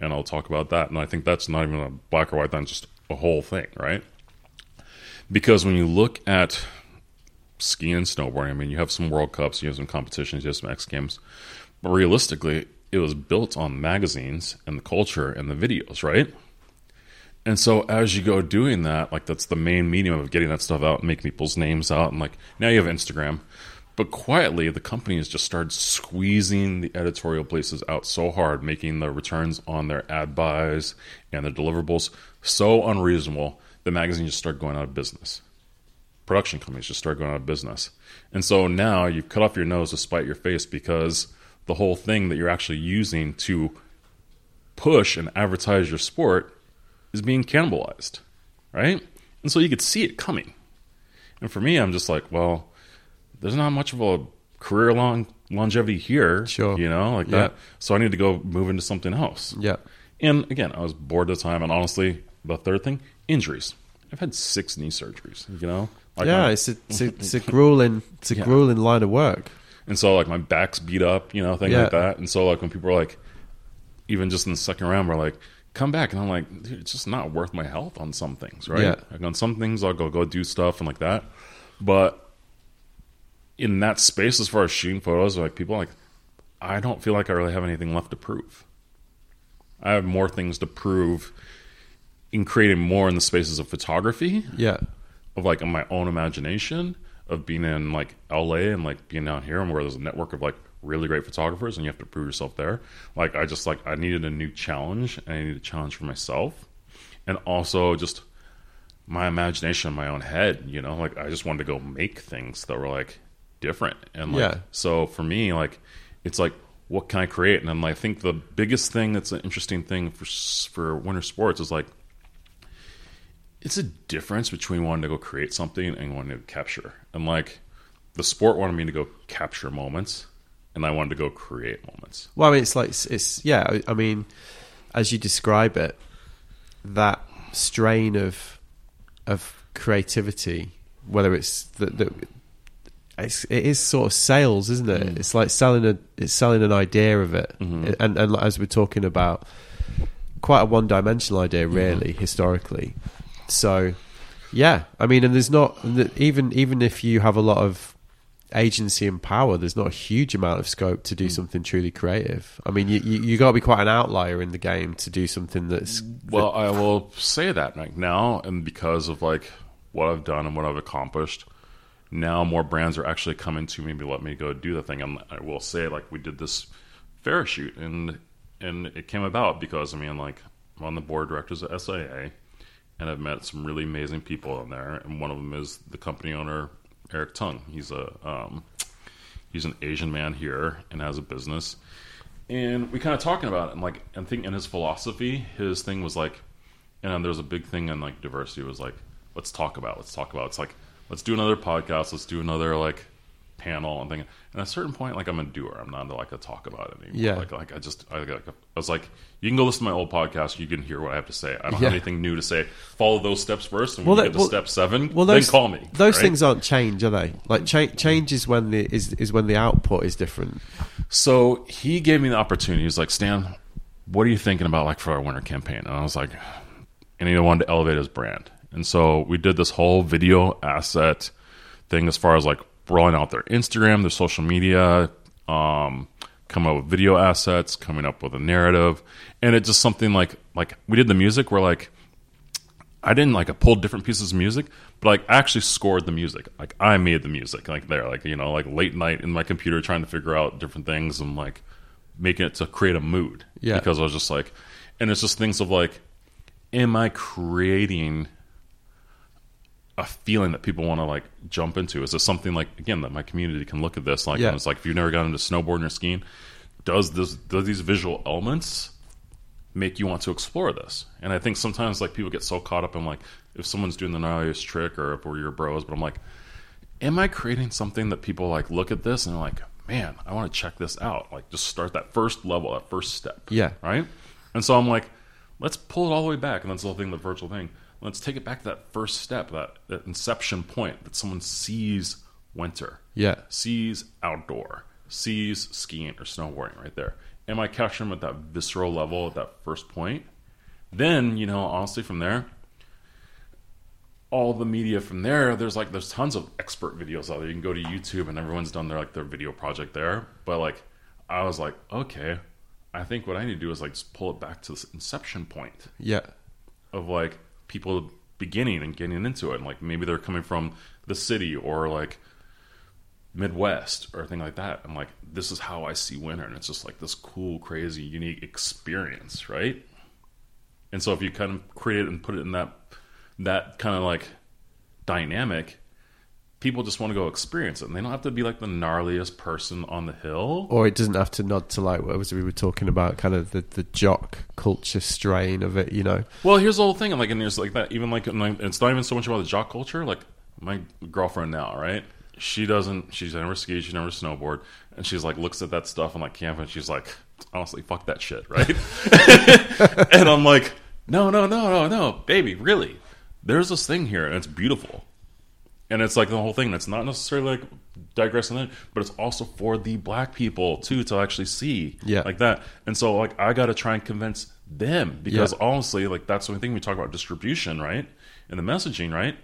And I'll talk about that. And I think that's not even a black or white thing, just a whole thing, right? Because when you look at skiing and snowboarding, I mean, you have some World Cups, you have some competitions, you have some X Games, but realistically, it was built on magazines and the culture and the videos, right? And so as you go doing that, like that's the main medium of getting that stuff out and making people's names out. And like now you have Instagram. But quietly, the company has just started squeezing the editorial places out so hard, making the returns on their ad buys and their deliverables so unreasonable, the magazine just started going out of business. Production companies just started going out of business. And so now you've cut off your nose to spite your face because the whole thing that you're actually using to push and advertise your sport is being cannibalized, right? And so you could see it coming. And for me, I'm just like, well, there's not much of a career long longevity here. Sure. You know, like Yeah. that. So I need to go move into something else. Yeah. And again, I was bored at the time. And honestly, the third thing, injuries. I've had six knee surgeries, you know? Like yeah, my- it's a, it's a, it's a grueling, it's a Yeah. grueling line of work. and so like my back's beat up, you know, thing Yeah. like that. And so like when people are like, even just in the second round, we're like, come back, and I'm like, dude, it's just not worth my health on some things, right? Yeah. Like on some things, I'll go go do stuff and like that, but in that space, as far as shooting photos, like people like, I don't feel like I really have anything left to prove. I have more things to prove in creating more in the spaces of photography Yeah. of like in my own imagination of being in like LA and like being down here and where there's a network of like really great photographers and you have to prove yourself there. Like I just like I needed a new challenge and I needed a challenge for myself. And also just my imagination in my own head, you know, like I just wanted to go make things that were like different. And like Yeah. so for me, like it's like what can I create? And then I think the biggest thing that's an interesting thing for for winter sports is like it's a difference between wanting to go create something and wanting to capture. And like the sport wanted me to go capture moments, and I wanted to go create moments. Well, I mean, it's like it's, it's yeah. I- I mean, as you describe it, that strain of of creativity, whether it's the, the it's, it is sort of sales, isn't it? Mm. It's like selling a it's selling an idea of it, mm-hmm. and and as we're talking about, quite a one dimensional idea, mm-hmm. really historically. So, yeah, I mean, and there's not even even if you have a lot of agency and power, there's not a huge amount of scope to do hmm. something truly creative. I mean, you you, you got to be quite an outlier in the game to do something that's Well, I will say that like now, and because of like what I've done and what I've accomplished, now more brands are actually coming to me to let me go do the thing. And I will say, like we did this fair shoot, and and it came about because I mean, like I'm on the board of directors at SIA, and I've met some really amazing people in there, and one of them is the company owner Eric Tung. He's a um, he's an Asian man here and has a business. And we kind of talking about it, and like, and think in his philosophy, his thing was like, and then there's a big thing in like diversity was like, let's talk about, let's talk about. It's like, let's do another podcast, let's do another like panel and thing. And at a certain point, like I'm a doer, I'm not like a talk about it anymore. Yeah. Like, like I just, I, like, I was like, you can go listen to my old podcast, you can hear what I have to say. I don't Yeah. have anything new to say. Follow those steps first, and when Well, you get to well- step seven, well, those, then call me. Those right? things aren't change, are they? Like cha- change is when the is is when the output is different. So he gave me the opportunity. He was like, Stan, what are you thinking about like for our winter campaign? And I was like, and he wanted to elevate his brand. And so we did this whole video asset thing as far as like rolling out their Instagram, their social media, um, coming up with video assets, coming up with a narrative. And it's just something like like we did the music where like I didn't like I pulled different pieces of music, but like I actually scored the music. Like I made the music like there, like you know, like late night in my computer trying to figure out different things and like making it to create a mood. Yeah. Because I was just like and it's just things of like, am I creating a feeling that people want to like jump into? Is this something like again that my community can look at this like Yeah. and it's like if you've never gotten into snowboarding or skiing, does this does these visual elements make you want to explore this. And I think sometimes like people get so caught up in like if someone's doing the gnarliest trick or if we're your bros, but I'm like, am I creating something that people like look at this and they're like, man, I want to check this out. Like just start that first level, that first step. Yeah. Right. And so I'm like, let's pull it all the way back. And that's the whole thing, the virtual thing. Let's take it back to that first step, that, that inception point that someone sees winter Yeah, sees outdoor, sees skiing or snowboarding right there. Am I capturing them at that visceral level at that first point? Then, you know, honestly, from there, all the media from there, there's like there's tons of expert videos out there. You can go to YouTube and everyone's done their like their video project there. But like I was like, okay, I think what I need to do is like just pull it back to this inception point yeah, of like people beginning and getting into it. And like maybe they're coming from the city or like Midwest or thing like that. I'm like, this is how I see winter, and it's just like this cool, crazy, unique experience, right? And so if you kind of create it and put it in that that kind of like dynamic, people just want to go experience it, and they don't have to be like the gnarliest person on the hill. Or it doesn't have to nod to like what was it we were talking about, kind of the, the jock culture strain of it, you know? Well, here's the whole thing. I'm like, and there's like that. Even like, and like, it's not even so much about the jock culture. Like my girlfriend now, right? She doesn't. She's never skied. She never snowboard, and she's like looks at that stuff on like camp, and she's like, honestly, fuck that shit, right? and I'm like, no, no, no, no, no, baby, really. There's this thing here, and it's beautiful. And it's like the whole thing. that's not necessarily like digressing that, but it's also for the black people too to actually see, Yeah. like that. And so, like, I got to try and convince them because Yeah. honestly, like, that's the thing we talk about distribution, right? And the messaging, right?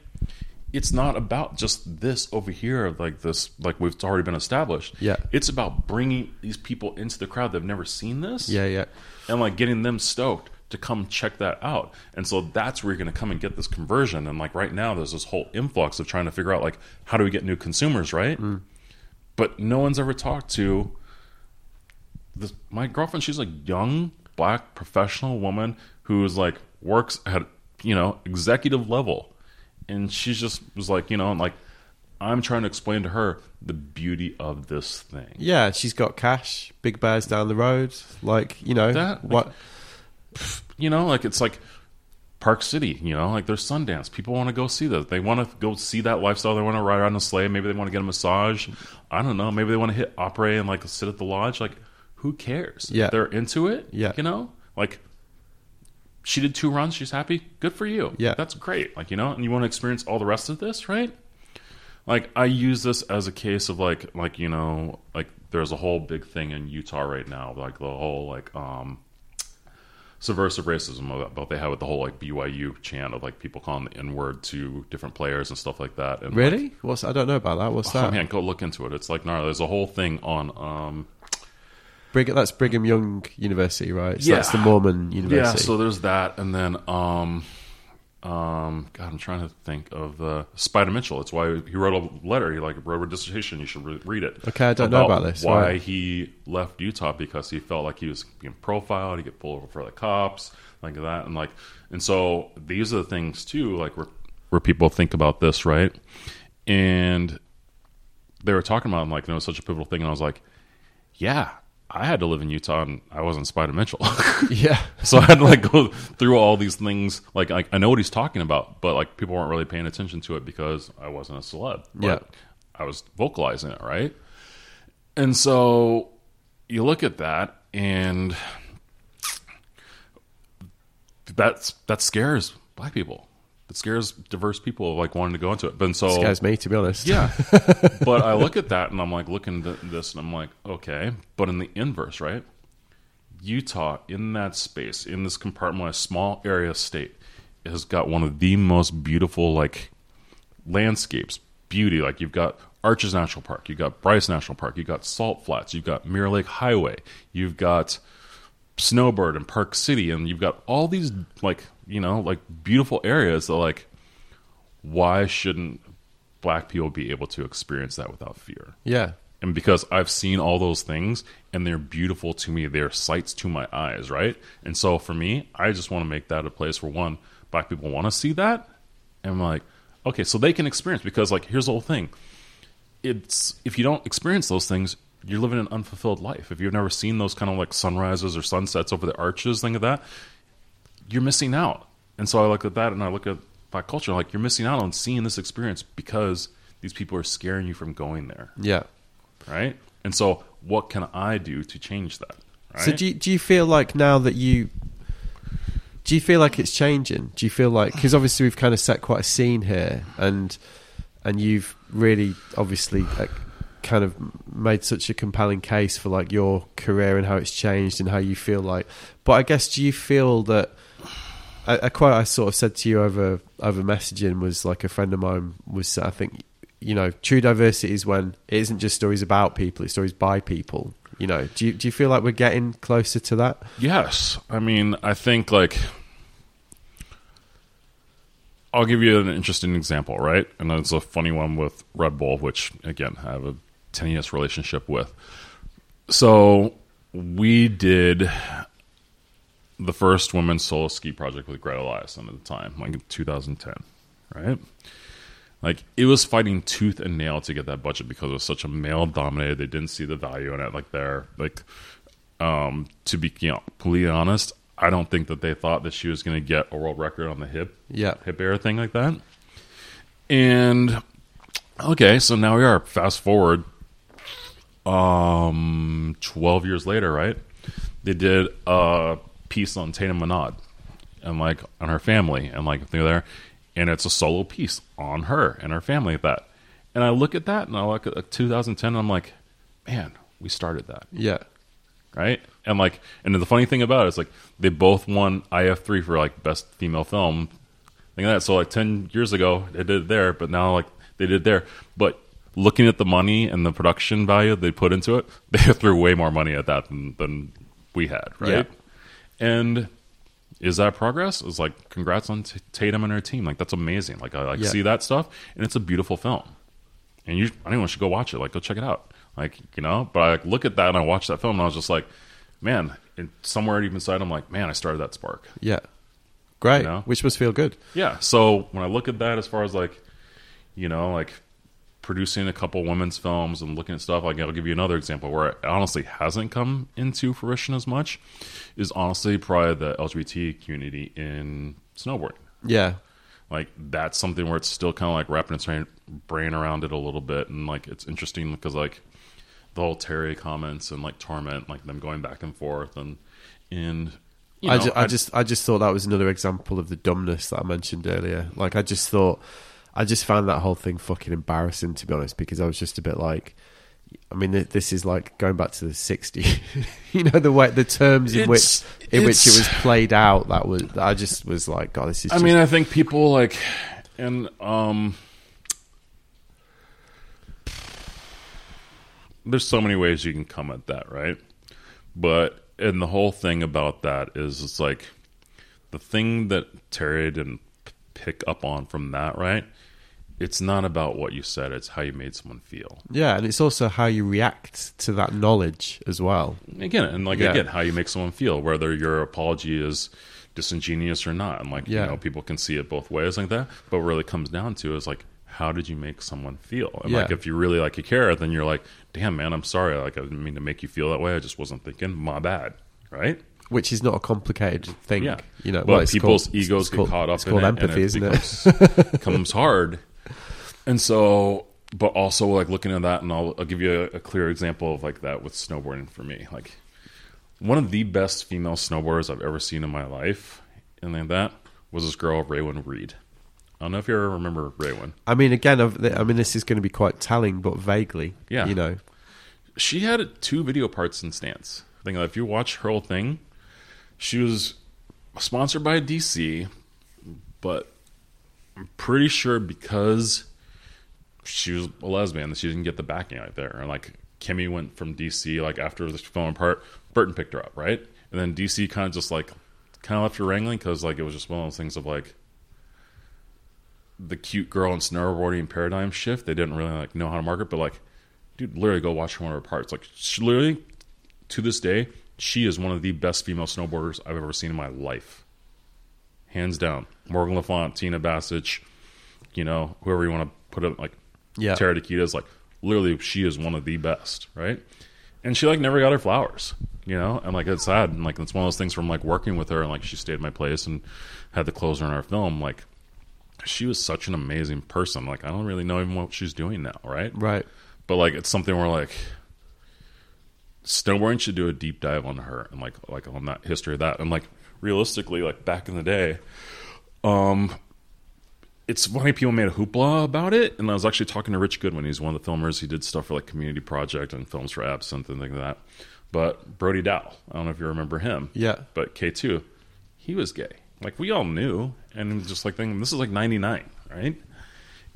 It's not about just this over here, like this, like we've already been established. Yeah. It's about bringing these people into the crowd that've never seen this Yeah, yeah. and like getting them stoked to come check that out. And so that's where you're going to come and get this conversion. And like right now, there's this whole influx of trying to figure out like how do we get new consumers, right? Mm. But no one's ever talked to this. My girlfriend, she's a young black professional woman who is like works at you know executive level, and she's just was like you know like. I'm trying to explain to her the beauty of this thing. Yeah, she's got cash, big bears down the road. Like, you know, That- what? You know, like it's like Park City, you know, like there's Sundance. People want to go see that. They want to go see that lifestyle. They want to ride on a sleigh. Maybe they want to get a massage. I don't know. Maybe they want to hit opera and like sit at the lodge. Like, who cares? Yeah. They're into it. Yeah. You know, like she did two runs. She's happy. Good for you. Yeah. That's great. Like, you know, and you want to experience all the rest of this, right? Like I use this as a case of like like you know like there's a whole big thing in Utah right now like the whole like um subversive racism about they have with the whole like BYU chant of like people calling the N word to different players and stuff like that. And like, Really? What's I don't know about that. What's oh that? man, go look into it. It's like gnarly. There's a whole thing on um Brigham, that's Brigham Young University, right? So Yeah. that's the Mormon University. yeah. So there's that, and then um um God, I'm trying to think of uh, Spida Mitchell. It's why he wrote a letter. He like wrote a dissertation. You should re- read it. Okay, I don't know about this. Why Right. he left Utah because he felt like he was being profiled. He get pulled over for the cops, like that, and like, and so these are the things too, like where where people think about this, right? And they were talking about him, like, you know, such a pivotal thing, and I was like, yeah. I had to live in Utah and I wasn't Spida Mitchell. yeah. So I had to like go through all these things. Like, like I know what he's talking about, but like people weren't really paying attention to it because I wasn't a celeb. Yeah. I was vocalizing it, right? And so you look at that, and that's that scares black people. It scares diverse people like wanting to go into it. But so Scares me, to be honest. yeah. but I look at that and I'm like looking at this and I'm like, okay. But in the inverse, right? Utah, in that space, in this compartmentalized small area state, has got one of the most beautiful like landscapes, beauty. Like you've got Arches National Park, you've got Bryce National Park, you've got Salt Flats, you've got Mirror Lake Highway, you've got Snowbird and Park City, and you've got all these like you know like beautiful areas that like why shouldn't black people be able to experience that without fear? Yeah. And because I've seen all those things and they're beautiful to me, they're sights to my eyes, right? And so for me, I just want to make that a place where one, black people want to see that. And I'm like, okay, so they can experience because like here's the whole thing. It's if you don't experience those things, you're living an unfulfilled life. If you've never seen those kind of like sunrises or sunsets over the arches, thing of that, you're missing out. And so I look at that and I look at black culture, like you're missing out on seeing this experience because these people are scaring you from going there Yeah. right? And so, what can I do to change that? Right? So do you, do you feel like now that you do you feel like it's changing? Do you feel like because obviously we've kind of set quite a scene here, and and you've really obviously like, kind of made such a compelling case for like your career and how it's changed and how you feel like. But I guess do you feel that a, quote I sort of said to you over over messaging was like a friend of mine was I think you know true diversity is when it isn't just stories about people, it's stories by people. You know, do you do you feel like we're getting closer to that? yes, I mean, I think like I'll give you an interesting example, right? And it's a funny one with Red Bull, which again I have a tenuous relationship with. So we did the first women's solo ski project with Grete Eliassen at the time, like in 2010, right? Like it was fighting tooth and nail to get that budget because it was such a male dominated. They didn't see the value in it. Like there, like um, to be you know, completely honest, I don't think that they thought that she was going to get a world record on the hip Yeah. hip air thing like that. And okay, so now we are fast forward um 12 years later, right? They did a piece on Tatum Monod and like on her family and like they're there and it's a solo piece on her and her family at that. And I look at that and I look at 2010 and I'm like, man, we started that Yeah. right? And like, and the funny thing about it is like they both won IF three for like best female film, thing like that. So like ten years ago they did it there, but now like they did it there. But looking at the money and the production value they put into it, they threw way more money at that than, than we had, right? Yeah. And is that progress? It's like congrats on T- Tatum and her team. Like that's amazing. Like I like Yeah. see that stuff, and it's a beautiful film. And you, anyone should go watch it. Like go check it out. Like you know, but I like, look at that and I watched that film and I was just like, man. And somewhere deep inside, I'm like, man, I started that spark. Yeah. Great. You know? Which must feel good. Yeah. So when I look at that, as far as like, you know, like producing a couple women's films and looking at stuff, like I'll give you another example where it honestly hasn't come into fruition as much, is honestly probably the LGBT community in snowboarding. Yeah. Like that's something where it's still kind of like wrapping its brain- around it a little bit, and like it's interesting because like the whole Terry comments and like torment, like them going back and forth, and and you I, know, ju- I just I just thought that was another example of the dumbness that I mentioned earlier. Like I just thought I just found that whole thing fucking embarrassing to be honest because I was just a bit like I mean this is like going back to the 60s. you know the way the terms in It's- which in which it was played out that was I just was like god this is I just, mean, I think people like, and um, there's so many ways you can come at that, right? But and the whole thing about that is, it's like the thing that Terry didn't pick up on from that, right? It's not about what you said; it's how you made someone feel. yeah and it's also how you react to that knowledge as well. Again, and like Yeah. again, how you make someone feel, whether your apology is disingenuous or not, and like Yeah. you know, people can see it both ways like that. But what really comes down to is like, how did you make someone feel? And like, if you really like you care, then you're like, damn man, I'm sorry. Like, I didn't mean to make you feel that way. I just wasn't thinking. My bad. Right? Which is not a complicated thing, Yeah. you know. but well, people's called- egos get called- caught up It's in called it, empathy, and isn't becomes, it? becomes hard. And so, but also like looking at that, and I'll, I'll give you a, a clear example of like that with snowboarding for me. Like one of the best female snowboarders I've ever seen in my life, and like that was this girl Raywin Reed. I don't know if you ever remember Raywin. I mean, again, I've- I mean, this is going to be quite telling, but vaguely. Yeah. You know. She had two video parts in stance. I think if you watch her whole thing, she was sponsored by DC, but I'm pretty sure because she was a lesbian she didn't get the backing out there. And like Kimmy went from DC like after this falling apart, Burton picked her up, right? And then DC kind of just like kind of left her wrangling because like it was just one of those things of like the cute girl and snowboarding paradigm shift. They didn't really like know how to market, but like, dude, literally go watch one of her parts. Like, she literally to this day, she is one of the best female snowboarders I've ever seen in my life, hands down. Morgan LaFont, Tina Basich, you know, whoever you want to put it like Yeah. Tara Dakides is like literally she is one of the best, right? And she like never got her flowers, you know, and like it's sad, and like it's one of those things from like working with her, and like she stayed at my place and had the closer in our film, like she was such an amazing person. Like I don't really know even what she's doing now, right? Right. But like it's something where like snowboarding should do a deep dive on her and like like on that history of that. And like realistically, like back in the day, um it's funny people made a hoopla about it, and I was actually talking to Rich Goodwin. He's one of the filmers. He did stuff for like Community Project and films for Absinthe and things like that. But Brody Dow, I don't know if you remember him. Yeah. But K two, he was gay. Like we all knew, and it was just like thinking this is like ninety nine, right?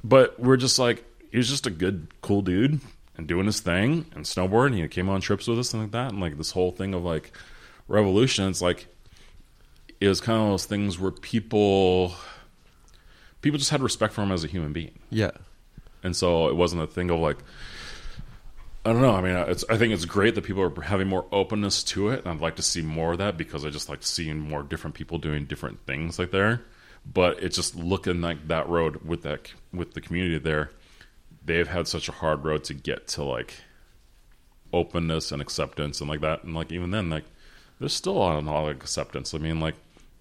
But we're just like he was just a good, cool dude and doing his thing and snowboarding. He came on trips with us and like that, and like this whole thing of like revolution. It's like it was kind of those things where people people just had respect for him as a human being. Yeah. And so it wasn't a thing of like, I don't know. I mean, it's, I think it's great that people are having more openness to it. And I'd like to see more of that because I just like seeing more different people doing different things like there. But it's just looking like that road with that with the community there. They've had such a hard road to get to like openness and acceptance and like that. And like even then, like there's still a lot of acceptance. I mean, like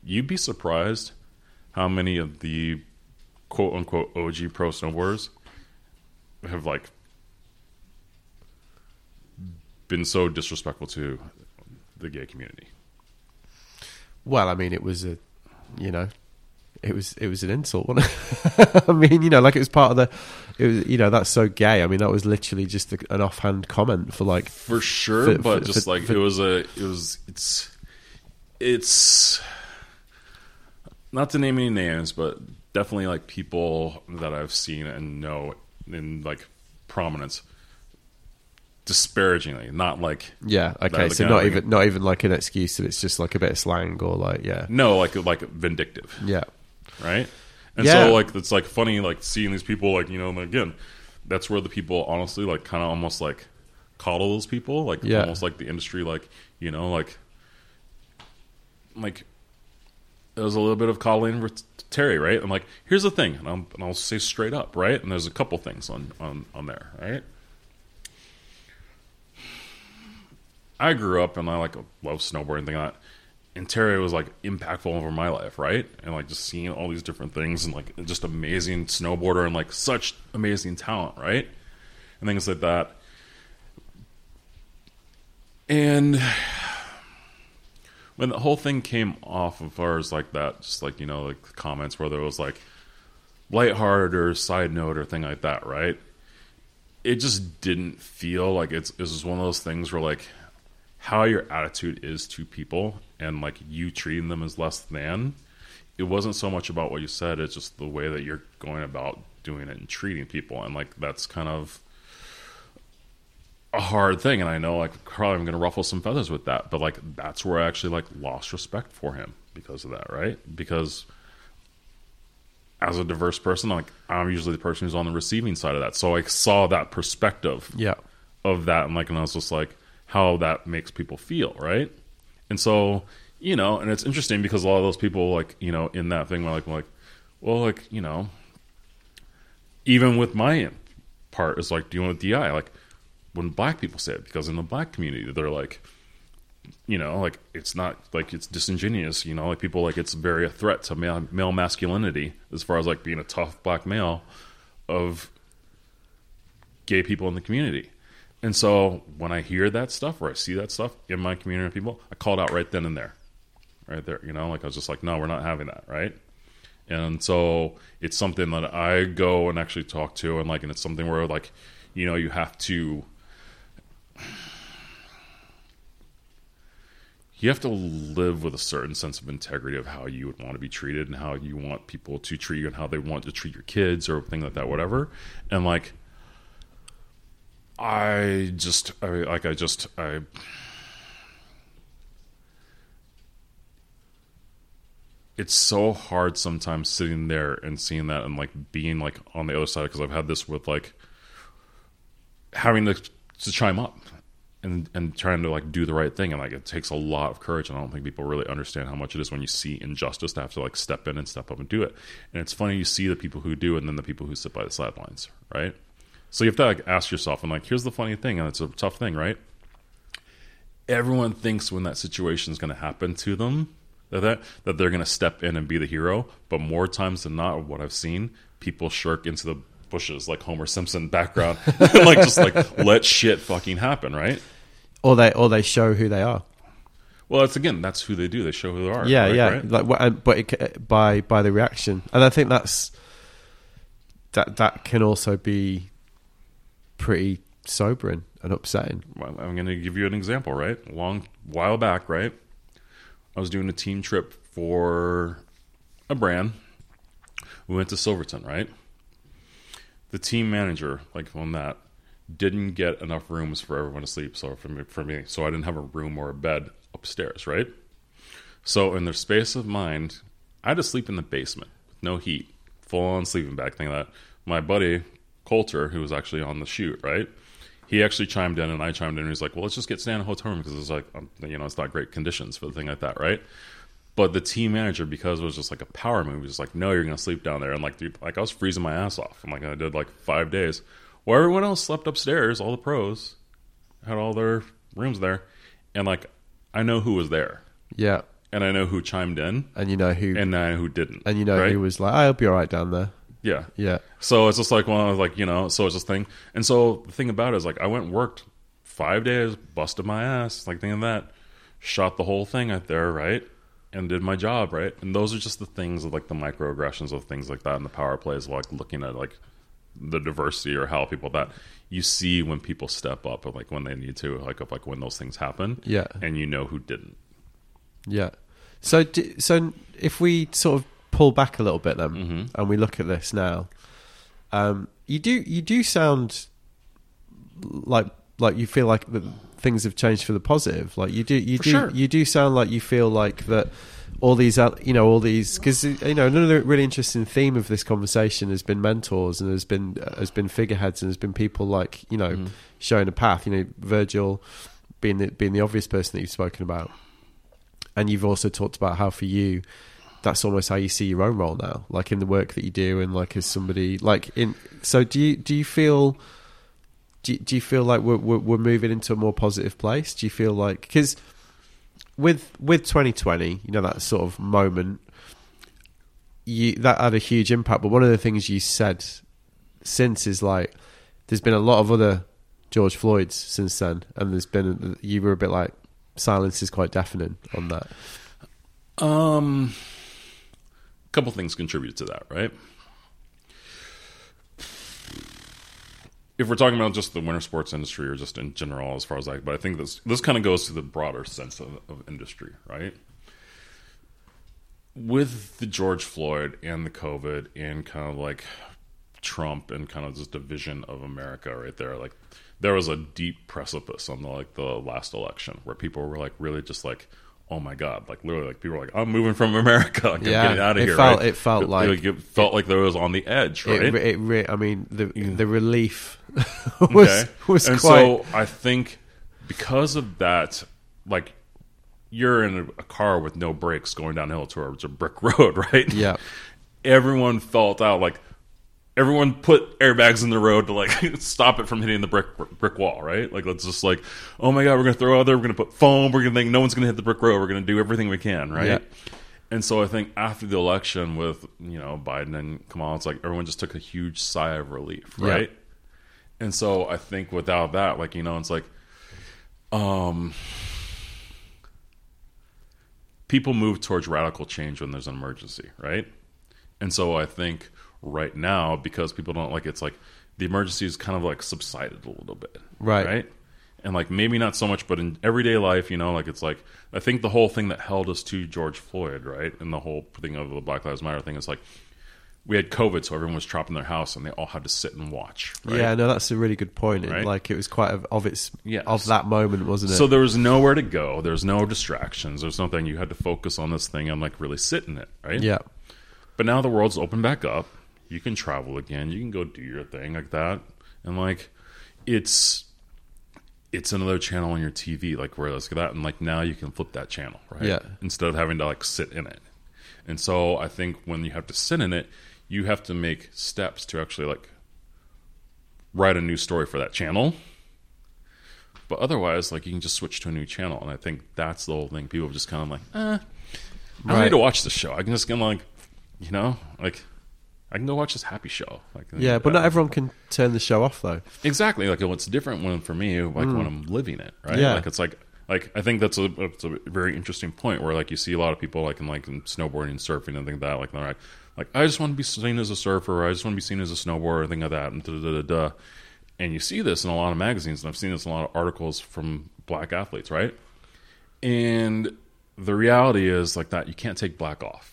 you'd be surprised how many of the quote unquote OG pro snowboarders have like been so disrespectful to the gay community. Well, I mean, it was a, you know, it was it was an insult. I mean, you know, like it was part of the, it was you know that's so gay. I mean, that was literally just a, an offhand comment for like for sure, for- but for- just for- like it was a it was it's it's not to name any names, but definitely like people that I've seen and know in like prominence disparagingly, not like yeah. Okay, so not even not even like an excuse. That it's just like a bit of slang or like yeah, no like like vindictive. yeah, right? And Yeah. so like it's like funny like seeing these people like you know and again that's where the people honestly like kind of almost like coddle those people like Yeah. almost like the industry like you know like like there's a little bit of coddling with Terry right I'm like here's the thing and, I'm, and I'll say straight up right and there's a couple things on on on there right I grew up and I like love snowboarding and thing like Terry was like impactful over my life, right? And like just seeing all these different things and like just amazing snowboarder and like such amazing talent, right? And things like that. And when the whole thing came off of ours like that, just like, you know, like comments where there was like lighthearted or side note or thing like that, right? It just didn't feel like it's it was one of those things where like how your attitude is to people and like you treating them as less than it wasn't so much about what you said it's just the way that you're going about doing it and treating people. And like that's kind of a hard thing. And i know like probably i'm going to ruffle some feathers with that. But like that's where i actually like lost respect for him because of that right? Because as a diverse person like i'm usually the person who's on the receiving side of that. So i saw that perspective yeah, of that. And like and I was just like how that makes people feel, right? And so, you know, and it's interesting because a lot of those people like, you know, in that thing were like like, well, like, you know, even with my part is like dealing with DI, like when black people say it, because in the black community they're like you know, like it's not like it's disingenuous, you know, like people like it's very a threat to male, male masculinity as far as like being a tough black male of gay people in the community. And so when I hear that stuff or I see that stuff in my community of people, I called out right then and there. Right there. You know, like I was just like, no, we're not having that, right? And so it's something that I go and actually talk to and like and it's something where like, you know, you have to you have to live with a certain sense of integrity of how you would want to be treated and how you want people to treat you and how they want to treat your kids or things like that, whatever. And like I just I like I just I it's so hard sometimes sitting there and seeing that and like being like on the other side because I've had this with like having to to chime up and and trying to like do the right thing and like it takes a lot of courage and I don't think people really understand how much it is when you see injustice to have to like step in and step up and do it. And it's funny you see the people who do and then the people who sit by the sidelines, right? So you have to like ask yourself and like here's the funny thing and it's a tough thing, right? Everyone thinks when that situation is going to happen to them that that, that they're going to step in and be the hero, but more times than not what I've seen, people shirk into the bushes like Homer Simpson background and like just like let shit fucking happen, right? or they or they show who they are. Well, that's again, that's who they do. They show who they are. Yeah, right, yeah. right? Like, uh, but it, by by the reaction, and I think that's that that can also be pretty sobering and upsetting. Well, I'm going to give you an example, right? A long while back, right? I was doing a team trip for a brand. We went to Silverton, right? The team manager, like on that, didn't get enough rooms for everyone to sleep. So for me, for me, so I didn't have a room or a bed upstairs, right? So in their space of mind, I had to sleep in the basement with no heat full on sleeping bag thing. That my buddy Coulter, who was actually on the shoot, right? He actually chimed in, and I chimed in. and He's like, "Well, let's just get stay in a hotel room because it's like, um, you know, it's not great conditions for the thing like that, right?" But the team manager, because it was just like a power move, was like, "No, you're gonna sleep down there." And like, dude, like I was freezing my ass off. I'm like, I did like five days. Well, everyone else slept upstairs. All the pros had all their rooms there, and like, I know who was there, Yeah. and I know who chimed in, And you know who and I know who didn't, and you know right? who was like, I'll be all right down there. Yeah. Yeah. So it's just like one of like you know, so it's this thing. And so the thing about it is like I went and worked five days, busted my ass, like thinking that, shot the whole thing out there, right, and did my job, right. And those are just the things of like the microaggressions of things like that, and the power plays, like looking at like the diversity or how people that you see when people step up, or like when they need to, like of like when those things happen, Yeah. and you know who didn't. Yeah. So, so if we sort of pull back a little bit then, Mm-hmm. and we look at this now, um, you do you do sound like like you feel like that things have changed for the positive. Like you do you For do sure. you do sound like you feel like that. All these, you know, all these, because you know, another really interesting theme of this conversation has been mentors, and has been has been figureheads, and has been people like you know, Mm-hmm. showing a path. You know, Virgil being the, being the obvious person that you've spoken about, and you've also talked about how for you that's almost how you see your own role now like in the work that you do and like as somebody like in so do you do you feel do you, do you feel like we're, we're we're moving into a more positive place? Do you feel like because with with 2020 you know that sort of moment you that had a huge impact but one of the things you said since is like there's been a lot of other George Floyds since then and there's been you were a bit like silence is quite deafening on that. Um, couple things contribute to that, right? If we're talking about just the winter sports industry or just in general, as far as like, but I think this this kind of goes to the broader sense of, of industry, right? With the George Floyd and the COVID and kind of like Trump and kind of this division of America right there, like there was a deep precipice on the like the last election where people were like really just like, oh my god, like literally like people were like, I'm moving from America, like, Yeah, I'm getting out of it here. felt- right? it felt like- it felt like there was on the edge, right? It, it re- I mean, the the relief was Okay. was and quite. so I think because of that, like you're in a, a car with no brakes going downhill towards a brick road, right? yeah, Everyone felt out like everyone put airbags in the road to like stop it from hitting the brick brick wall, right? Like let's just like, oh my god, we're gonna throw out there, we're gonna put foam, we're gonna think no one's gonna hit the brick road, we're gonna do everything we can, right? Yeah. And so I think after the election with you know Biden and Kamala, it's like everyone just took a huge sigh of relief, Yeah. right? And so I think without that, like you know, it's like, um, people move towards radical change when there's an emergency, right? And so I think right now, because people don't like, it's like the emergency is kind of like subsided a little bit, Right. Right. And like maybe not so much, but in everyday life, you know, like it's like I think the whole thing that held us to George Floyd, right, and the whole thing of the Black Lives Matter thing is like we had COVID, so everyone was trapped in their house, and they all had to sit and watch. Right? yeah. No, that's a really good point. Right? like it was quite of, of its Yes. of that moment, wasn't it? So there was nowhere to go. There's no distractions. There's nothing. You had to focus on this thing and like really sit in it, right? yeah, But now the world's opened back up. You can travel again. You can go do your thing like that, and like it's it's another channel on your TV, like where let's get that, and like now you can flip that channel, right? Yeah. Instead of having to like sit in it. And so I think when you have to sit in it, you have to make steps to actually like write a new story for that channel. But otherwise, like you can just switch to a new channel, and I think that's the whole thing. People just kind of like, eh, I don't Right. need to watch the show. I can just kind of like, you know, like I can go watch this happy show. Like, yeah. But uh, not everyone can turn the show off though. exactly like what's different when for me, like when I'm living it, right? Mm. Yeah. Like it's like like I think that's a that's a very interesting point where like you see a lot of people like in like in snowboarding and surfing and things like that like they're like like I just want to be seen as a surfer, or I just want to be seen as a snowboarder, thing like that, and da da da da. And you see this in a lot of magazines, and I've seen this in a lot of articles from black athletes, right? And the reality is like that you can't take black off.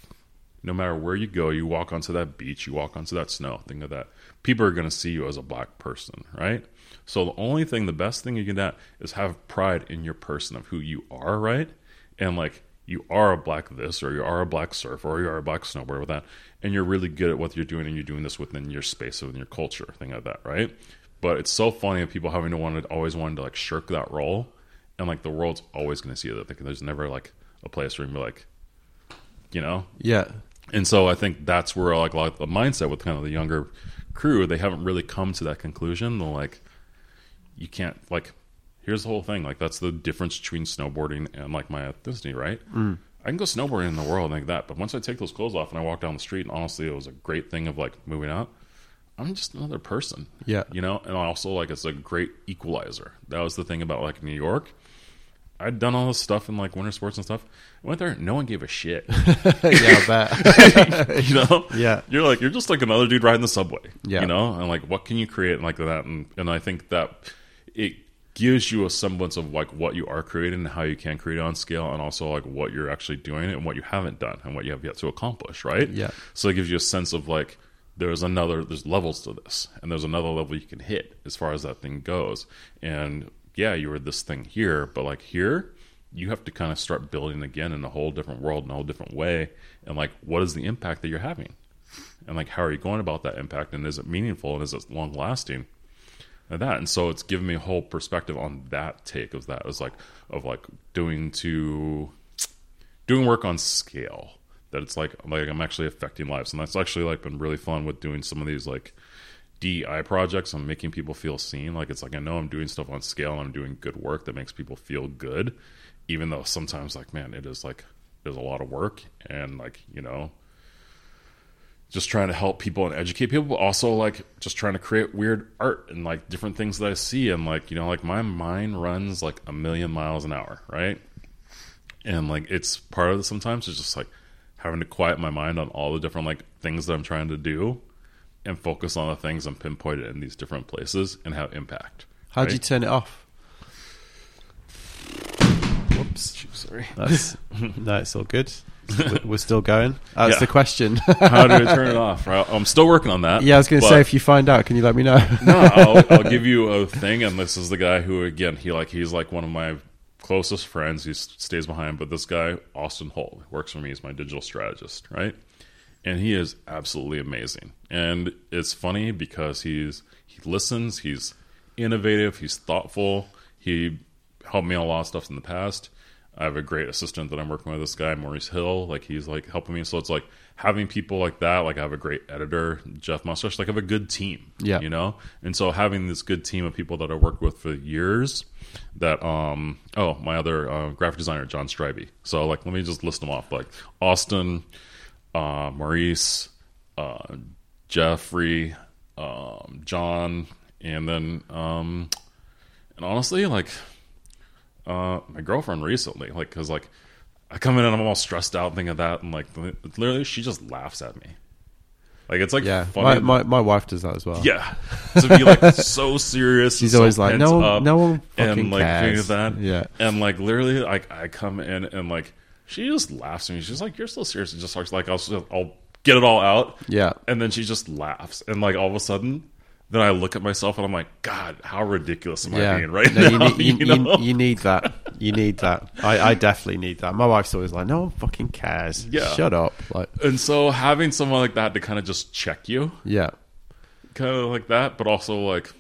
No matter where you go, you walk onto that beach, you walk onto that snow, think of that. People are going to see you as a black person, right? So the only thing, the best thing you can do is have pride in your person of who you are, right? And like you are a black this or you are a black surfer or you are a black snowboarder with that and you're really good at what you're doing and you're doing this within your space within your culture thing like that right but it's so funny of people having to want to always wanting to like shirk that role and like the world's always going to see it think there's never like a place where you can be like you know Yeah. And so I think that's where like a lot of the mindset with kind of the younger crew, they haven't really come to that conclusion. They're like, you can't like. Here's the whole thing. Like that's the difference between snowboarding and like my ethnicity, right? Mm. I can go snowboarding in the world like that, but once I take those clothes off and I walk down the street, and honestly, it was a great thing of like moving out. I'm just another person, Yeah. you know. And also like it's a great equalizer. That was the thing about like New York. I'd done all this stuff in like winter sports and stuff. I went there, no one gave a shit. yeah, bet. you know Yeah. you're like you're just like another dude riding the subway Yeah. you know and like what can you create and like that and, and i think that it gives you a semblance of like what you are creating and how you can create on scale and also like what you're actually doing and what you haven't done and what you have yet to accomplish right Yeah. so it gives you a sense of like there's another there's levels to this and there's another level you can hit as far as that thing goes and yeah you were this thing here but like here you have to kind of start building again in a whole different world in a whole different way. And like what is the impact that you're having? And like how are you going about that impact? And is it meaningful? And is it long lasting and that. And so it's given me a whole perspective on that take of that as like of like doing to doing work on scale. That it's like like i'm actually affecting lives. And that's actually like been really fun with doing some of these like DEI projects I'm making people feel seen. Like it's like I know I'm doing stuff on scale I'm doing good work that makes people feel good, even though sometimes like man, it is like there's a lot of work and like you know just trying to help people and educate people, but also like just trying to create weird art and like different things that I see. And like, you know, like my mind runs like a million miles an hour, right? And like it's part of it sometimes it's just like having to quiet my mind on all the different like things that I'm trying to do and focus on the things and pinpoint it in these different places and have impact. How'd right? you turn it off? Whoops. Sorry. That's no, it's all good. We're- We're still going. That's Yeah. the question. How do I turn it off? I'm still working on that. yeah, I was going to say if you find out, can you let me know? no, I'll, I'll give you a thing, and this is the guy who, again, he like he's like one of my closest friends. He stays behind, but this guy, Austin Holt, works for me. He's my digital strategist, right? And he is absolutely amazing. And it's funny because he's he listens, he's innovative, he's thoughtful. He helped me on a lot of stuff in the past. I have a great assistant that I'm working with. This guy Maurice Hill, like he's like helping me. So it's like having people like that. Like I have a great editor, Jeff Mustache. Like I have a good team. Yeah. you know. And so having this good team of people that I worked with for years. That um oh my other uh, graphic designer John Strybey. So like let me just list them off. Like Austin, uh, Maurice, uh, Jeffrey, um, John, and then um, and honestly, like uh, my girlfriend recently, like, cause like I come in and I'm all stressed out, thinking of that, and like literally, she just laughs at me. Like it's like yeah, funny. my, my my wife does that as well. yeah, to be like so serious. She's so always like, no one, no one fucking and like cares. that. Yeah, And like literally, like I come in and like she just laughs at me. She's like, "You're so serious." And just starts like I'll I'll get it all out. yeah, And then she just laughs, and like all of a sudden, then I look at myself and I'm like, God, how ridiculous am yeah. I being right No, now? you, need, you, you know? you, you need that. You need that. I, I definitely need that. My wife's always like, no one fucking cares. Yeah. shut up. Like, and so having someone like that to kind of just check you, yeah, kind of like that, but also like,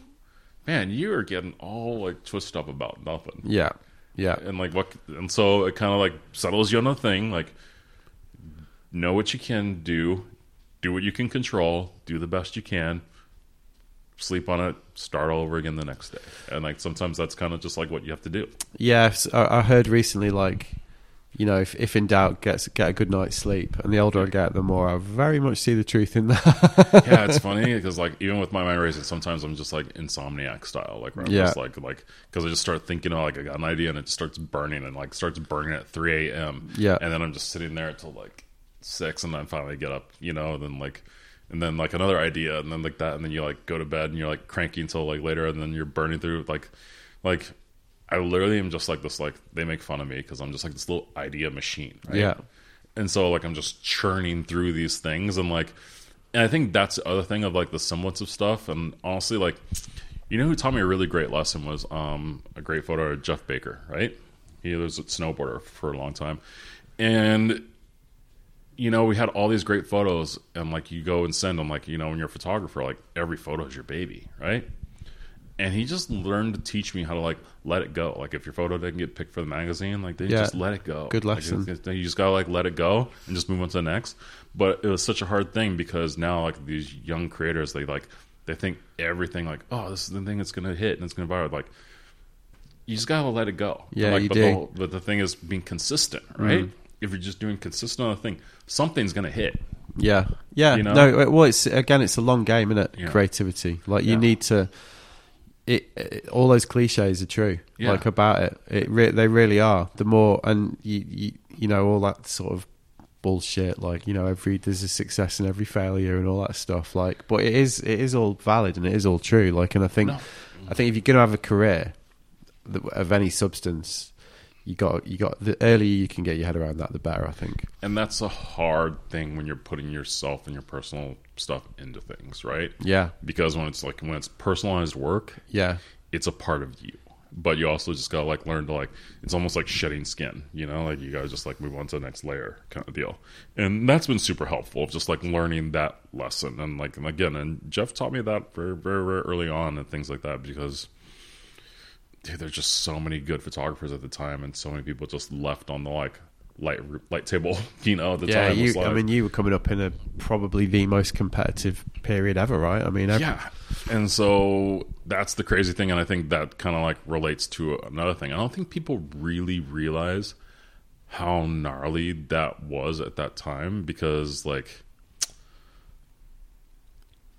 man, you are getting all like twisted up about nothing. yeah, yeah, and like what and so it kind of like settles you on a thing like know what you can do do what you can control do the best you can sleep on it start all over again the next day and like sometimes that's kind of just like what you have to do yeah. I heard recently, like, you know, if, if in doubt, get get a good night's sleep. And the older I get, the more I very much see the truth in that. yeah it's funny because like even with my mind racing sometimes i'm just like insomniac style like where i'm Yeah. just like like because i just start thinking oh like i got an idea and it just starts burning and like starts burning at 3 a.m Yeah. and then i'm just sitting there until like six and then finally get up you know and then like and then like another idea and then like that and then you like go to bed and you're like cranky until like later and then you're burning through like like i literally am just like this like they make fun of me because i'm just like this little idea machine right? Yeah. and so like i'm just churning through these things and like and i think that's the other thing of like the semblance of stuff and honestly like you know who taught me a really great lesson was um a great photo of jeff baker right he was a snowboarder for a long time and you know we had all these great photos and like you go and send them like you know when you're a photographer like every photo is your baby right and he just learned to teach me how to like let it go like if your photo didn't get picked for the magazine like they Yeah. just let it go Good Like, lesson. it's- you just gotta like let it go and just move on to the next but it was such a hard thing because now like these young creators they like they think everything like oh this is the thing that's gonna hit and it's gonna viral like you just gotta let it go Yeah, like, you but. The, whole- but the thing is being consistent right Mm. if you're just doing consistent on a thing something's gonna hit Yeah, yeah. You know? No, well, it's again, it's a long game, isn't it? Yeah. Creativity. Like you Yeah. need to. It, it all those cliches are true. Yeah. Like about it, it re- they really are. The more and you, you you know all that sort of bullshit. Like you know every there's a success and every failure and all that stuff. Like, but it is it is all valid and it is all true. Like, and I think No. I think if you're gonna have a career of any substance, you got you got the earlier you can get your head around that, the better. I think. and that's a hard thing when you're putting yourself and your personal stuff into things right? Yeah, because when it's like when it's personalized work yeah, it's a part of you. But you also just gotta like learn to like it's almost like shedding skin you know? Like you gotta just like move on to the next layer kind of deal. And that's been super helpful just like learning that lesson. And like and again and jeff taught me that very very, very early on and things like that because dude there's just so many good photographers at the time and so many people just left on the like light light table you know at the yeah. time You, like- I mean, you were coming up in a probably the most competitive period ever, right? I mean, every, yeah and so that's the crazy thing and i think that kind of like relates to another thing i don't think people really realize how gnarly that was at that time because like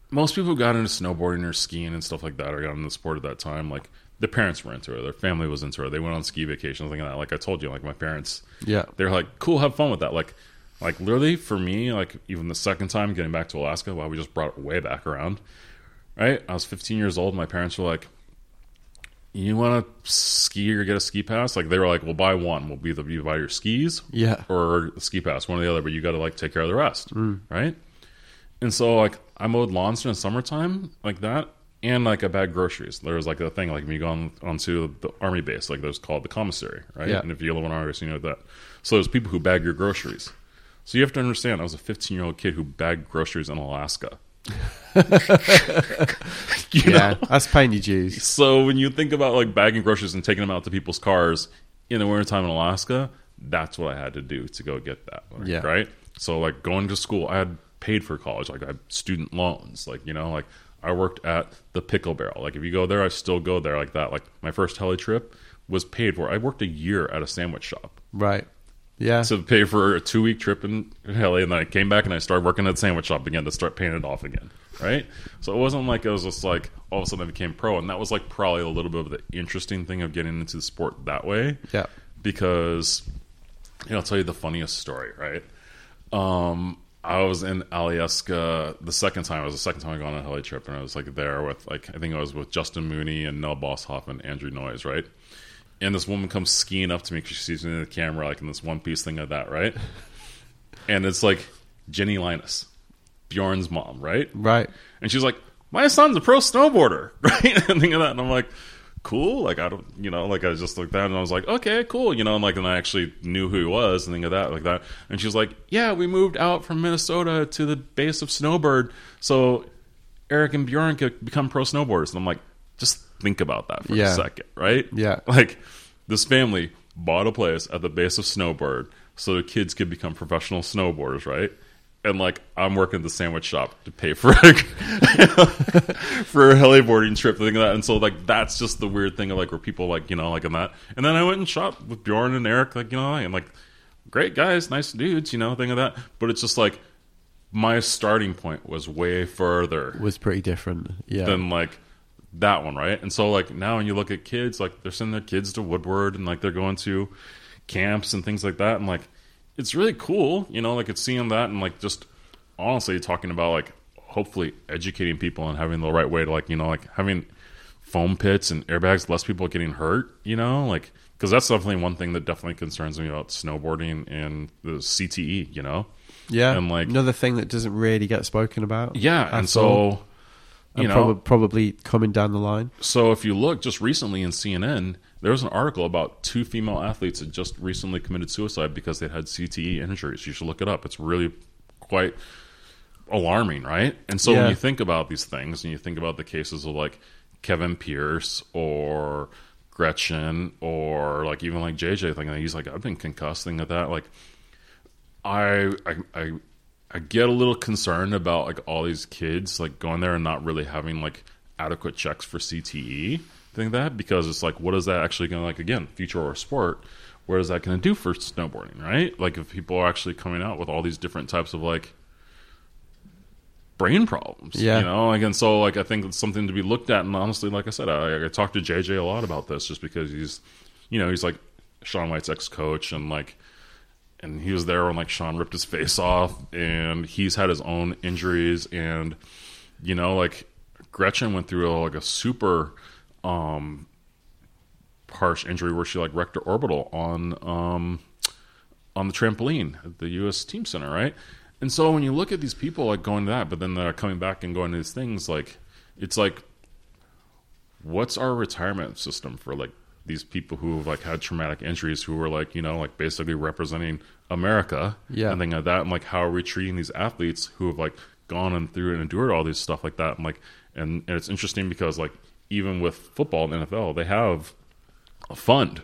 most people who got into snowboarding or skiing and stuff like that or got into the sport at that time like their parents were into it their family was into it they went on ski vacations like that like i told you like my parents yeah, they're like, cool, have fun with that. Like, like literally for me, like even the second time getting back to Alaska, wow, we just brought it way back around. Right, I was 15 years old. My parents were like, "You want to ski or get a ski pass?" Like they were like, "We'll buy one. We'll either you buy your skis, Yeah. or the ski pass, one or the other. But you got to like take care of the rest, mm. right?" And so like I mowed lawns during summertime like that, and like I bagged groceries. There was like a thing like when you go on onto the army base, like there's called the commissary, right? Yeah. And if you live in August, you know that. So there's people who bag your groceries. So you have to understand, I was a 15 year old kid who bagged groceries in Alaska. yeah. know? That's paying your dues. So when you think about like bagging groceries and taking them out to people's cars in the wintertime in Alaska, that's what I had to do to go get that. like, Yeah. Right. So like going to school, I had paid for college. Like I had student loans. Like you know, like I worked at the Pickle Barrel. Like if you go there, I still go there like that. Like my first heli trip was paid for. I worked a year at a sandwich shop Right. Yeah. to pay for a two week trip in heli, and then I came back and I started working at the sandwich shop again to start paying it off again. Right. So it wasn't like it was just like all of a sudden I became pro, and that was like probably a little bit of the interesting thing of getting into the sport that way yeah. because you know, I'll tell you the funniest story, right? Um, I was in Alyeska the second time. It was the second time I got on a heli trip, and I was like there with like I think I was with Justin Mooney and Nell Bosshoff and Andrew Noyes, right? And this woman comes skiing up to me because she sees me in the camera, like in this one piece thing of that, right? And it's like Jenny Leines, Bjorn's mom, right? Right. And she's like, "My son's a pro snowboarder," right? and thing of that, and I'm like, "Cool." Like I don't, you know, like I just looked down and I was like, "Okay, cool," you know, and like, and I actually knew who he was, and thing of that, like that. And she's like, "Yeah, we moved out from Minnesota to the base of Snowbird, so Eric and Bjorn could become pro snowboarders." And I'm like, just think about that for Yeah. a second, right? Yeah. Like this family bought a place at the base of Snowbird so the kids could become professional snowboarders, right? And like I'm working at the sandwich shop to pay for for a heliboarding trip, thing like that. And so like that's just the weird thing of like where people like you know like in that. And then I went and shot with Bjorn and Eric, like you know, and like great guys, nice dudes, you know, thing of that. But it's just like my starting point was way further Was pretty different. Yeah. than like that one, right? And so like now when you look at kids, like they're sending their kids to Woodward and like they're going to camps and things like that, and like it's really cool, you know, like it's seeing that and like just honestly talking about like hopefully educating people and having the right way to like you know like having foam pits and airbags, less people getting hurt, you know, like because that's definitely one thing that definitely concerns me about snowboarding and the CTE, you know. yeah. and, like- another thing that doesn't really get spoken about. Yeah, and so all. You know? prob- probably coming down the line. So if you look just recently in CNN, there was an article about two female athletes that just recently committed suicide because they had CTE injuries. You should look it up. It's really quite alarming, right? And so Yeah. when you think about these things and you think about the cases of like Kevin Pearce or Gretchen or like even like JJ thing, he's like, I've been concussed, thing like that. Like I I I I get a little concerned about like all these kids like going there and not really having like adequate checks for CTE thing that because it's like what is that actually going to like again future or sport what is that going to do for snowboarding right like if people are actually coming out with all these different types of like brain problems Yeah. you know like and so like I think it's something to be looked at and honestly like I said I, I talked to JJ a lot about this just because he's you know he's like Shaun White's ex coach and like and he was there when like Shaun ripped his face off, and he's had his own injuries, and you know, like Gretchen went through a, like a super um harsh injury where she like wrecked her orbital on um on the trampoline at the U.S. Team Center, right? And so when you look at these people like going to that, but then they're coming back and going to these things, like it's like, what's our retirement system for like these people who have like had traumatic injuries who were like you know like basically representing America Yeah. and things like that. And like how are we treating these athletes who have like gone and through and endured all these stuff like that? And like and, and it's interesting because like even with football and NFL, they have a fund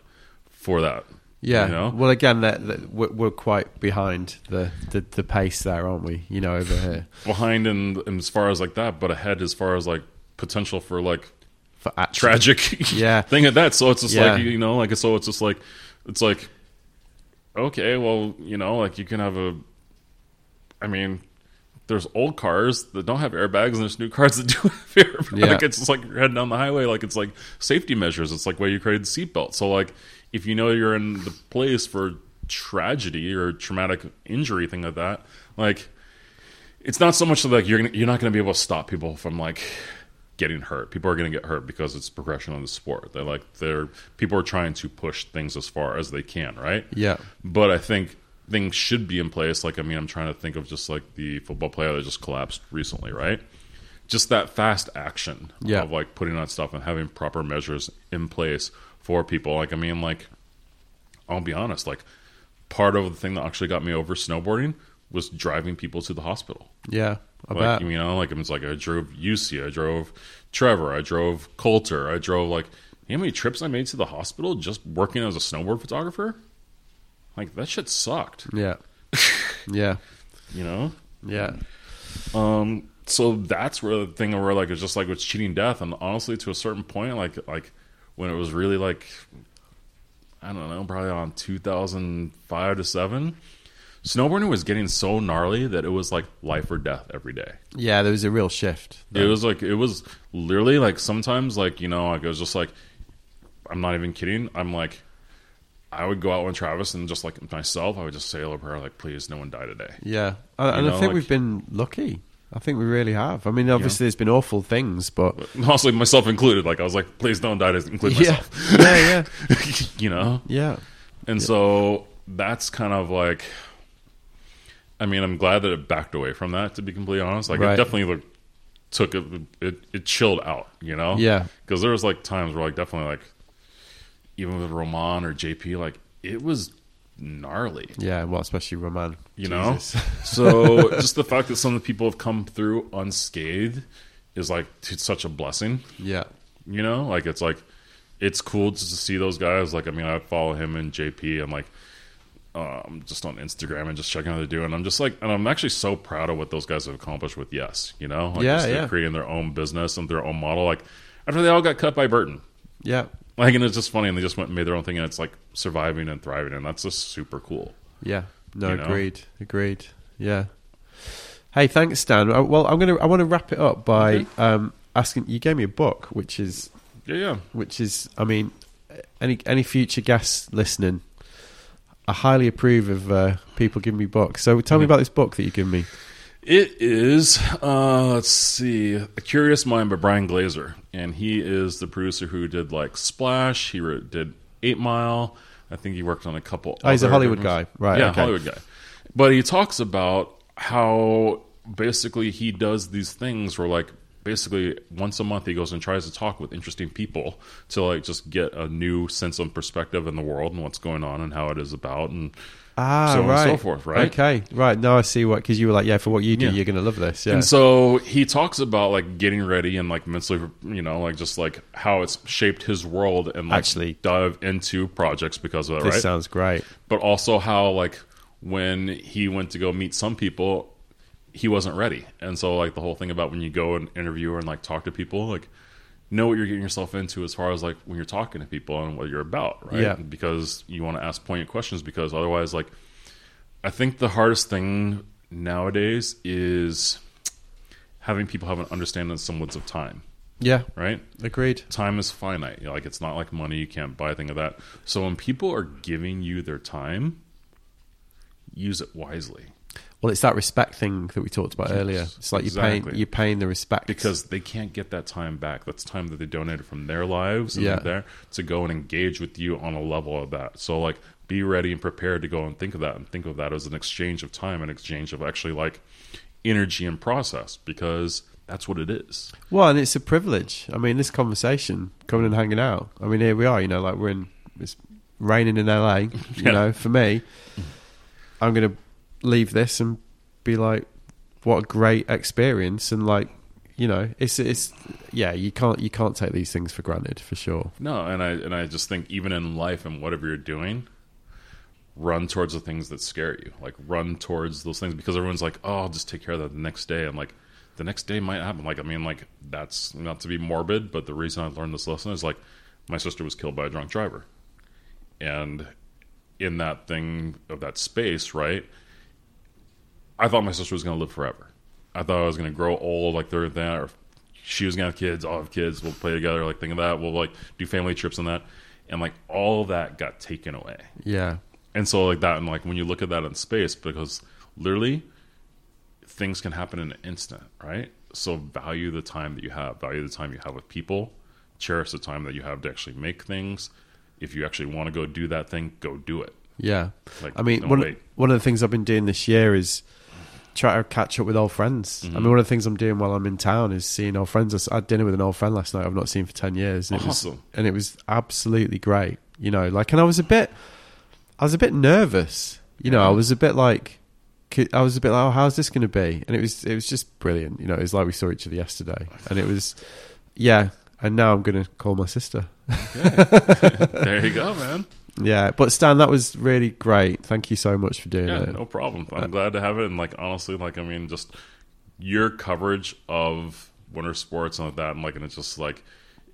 for that. Yeah. you know? Well, again, that, that we're, we're quite behind the, the the pace there, aren't we? You know, over here behind and, in as far as like that, but ahead as far as like potential for like. Tragic Yeah. thing at that. So it's just Yeah. like you know, like so it's just like it's like okay, well, you know, like you can have a I mean, there's old cars that don't have airbags and there's new cars that do have airbags. Yeah. It's just like you're heading down the highway, like it's like safety measures. It's like why you created the seatbelt. So like if you know you're in the place for tragedy or traumatic injury, thing like that, like it's not so much that like you're gonna, you're not going to be able to stop people from like getting hurt. People are going to get hurt because it's progression of the sport. They're like they're people are trying to push things as far as they can, right? Yeah. But I think things should be in place. Like I mean, I'm trying to think of just like the football player that just collapsed recently, right? Just that fast action Yeah. of like putting on stuff and having proper measures in place for people. Like I mean, like I'll be honest, like part of the thing that actually got me over snowboarding was driving people to the hospital. Yeah. I Like bet. you know, like it was like I drove UC, I drove Trevor, I drove Coulter, I drove like you know how many trips I made to the hospital just working as a snowboard photographer? Like that shit sucked. Yeah. Yeah. You know? Yeah. Um so that's where the thing where like it's just like it's cheating death and honestly to a certain point like like when it was really like I don't know, probably on 2005 to 7 snowboarding was getting so gnarly that it was like life or death every day. Yeah. There was a real shift. It was like it was literally like sometimes like you know like it was just like I'm not even kidding. I'm like I would go out with Travis and just like myself, I would just say a little prayer like, please, no one die today. Yeah. And, and You I think like- we've been lucky. I think we really have. I mean, obviously, there's been awful things, but Also, myself included. Like I was like, please don't die, to include yeah, myself. yeah, yeah, you know, yeah, and so that's kind of like. I mean, I'm glad that it backed away from that. To be completely honest, like Right. it definitely like, took it, it. It chilled out. You know. yeah, because there was like times where like definitely like even with Roman or JP like it was gnarly yeah. Well, especially Roman. you know so just the fact that some of the people have come through unscathed is like it's such a blessing yeah, you know like it's like it's cool just to see those guys like I mean I follow him and JP I'm like um, just on Instagram and just checking how they're doing. I'm just like, and I'm actually so proud of what those guys have accomplished with Yes. You know, like Yeah, yeah. creating their own business and their own model. Like after they all got cut by Burton, yeah, like, and it's just funny, and they just went and made their own thing, and it's like surviving and thriving, and that's just super cool. yeah. No, You know? agreed, agreed. Yeah. Hey, thanks, Stan. Uh, Well, I'm gonna. I want to wrap it up by Okay. um, asking. You gave me a book, which is Yeah, yeah. which is, I mean, any any future guests listening, I highly approve of uh, people giving me books. So tell me about this book that you give me. It is, uh, let's see, A Curious Mind by Brian Grazer, and he is the producer who did like Splash. He wrote, did Eight Mile. I think he worked on a couple. Oh, he's a Hollywood guy. Right, Yeah, okay. Hollywood guy. But he talks about how basically he does these things where like basically once a month he goes and tries to talk with interesting people to like just get a new sense of perspective in the world and what's going on and how it is about and Ah, so on and so forth, right? Okay, right. Now I see what because you were like, yeah, for what you do, Yeah. you're going to love this. Yeah. And so he talks about like getting ready and like mentally, you know, like just like how it's shaped his world and like Actually- dive into projects because of it. this right? sounds great. but also how like when he went to go meet some people, he wasn't ready. And so like the whole thing about when you go and interview and like talk to people, like know what you're getting yourself into as far as like when you're talking to people and what you're about, right? Yeah. Because you want to ask poignant questions because otherwise like I think the hardest thing nowadays is having people have an understanding of semblance of time, Yeah, right? agreed. time is finite. You know, like it's not like money; you can't buy a thing of that. So when people are giving you their time, use it wisely Well, it's that respect thing that we talked about earlier. It's like you're paying you're paying the respect because they can't get that time back. That's time that they donated from their lives and Yeah. there to go and engage with you on a level of that. So like, be ready and prepared to go and think of that and think of that as an exchange of time, an exchange of actually like energy and process because that's what it is. Well, and it's a privilege. I mean, this conversation, coming and hanging out. I mean, here we are. You know, like we're in. It's raining in LA. You Yeah. know, for me, I'm going to leave this and be like, what a great experience, and like, you know, it's it's yeah. You can't you can't take these things for granted for sure. No, and I and I just think even in life and whatever you're doing, run towards the things that scare you. Like run towards those things because everyone's like, "Oh, I'll just take care of that the next day." I'm like, the next day might happen. Like I mean, like that's not to be morbid, but the reason I learned this lesson is like my sister was killed by a drunk driver, and in that thing of that space, right? I thought my sister was going to live forever. I thought I was going to grow old like they're that, or she was going to have kids. I'll have kids. We'll play together. Like think of that. We'll like do family trips and that, and like all of that got taken away. Yeah, And so like that, and like when you look at that in space, because literally things can happen in an instant, right? So value the time that you have. Value the time you have with people. Cherish the time that you have to actually make things. If you actually want to go do that thing, go do it. yeah. Like, I mean, one wait. one of the things I've been doing this year is try to catch up with old friends. Mm-hmm. I mean, one of the things I'm doing while I'm in town is seeing old friends. I had dinner with an old friend last night I've not seen for ten years, and it was Awesome. and it was absolutely great. You know, like, and I was a bit, I was a bit nervous. You know, I was a bit like, I was a bit like, oh, how's this going to be? And it was, it was just brilliant. You know, it was like we saw each other yesterday, and it was, yeah. And now I'm going to call my sister. there you go, man. Yeah, but Stan, that was really great. Thank you so much for doing Yeah, it. no problem. I'm uh, glad to have it. And like honestly, like I mean, just your coverage of winter sports and like that, and like, and it's just like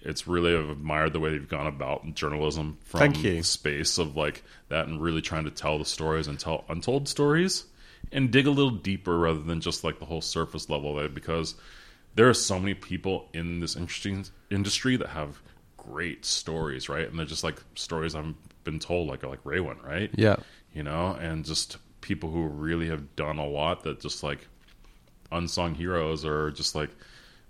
it's really I've admired the way you've gone about journalism from Thank you. the space of like that, and really trying to tell the stories and tell untold stories, and dig a little deeper rather than just like the whole surface level of it, because there are so many people in this interesting industry that have great stories, right? And they're just like stories I've been told, like like Raywin, right? Yeah, you know, and just people who really have done a lot that just like unsung heroes or just like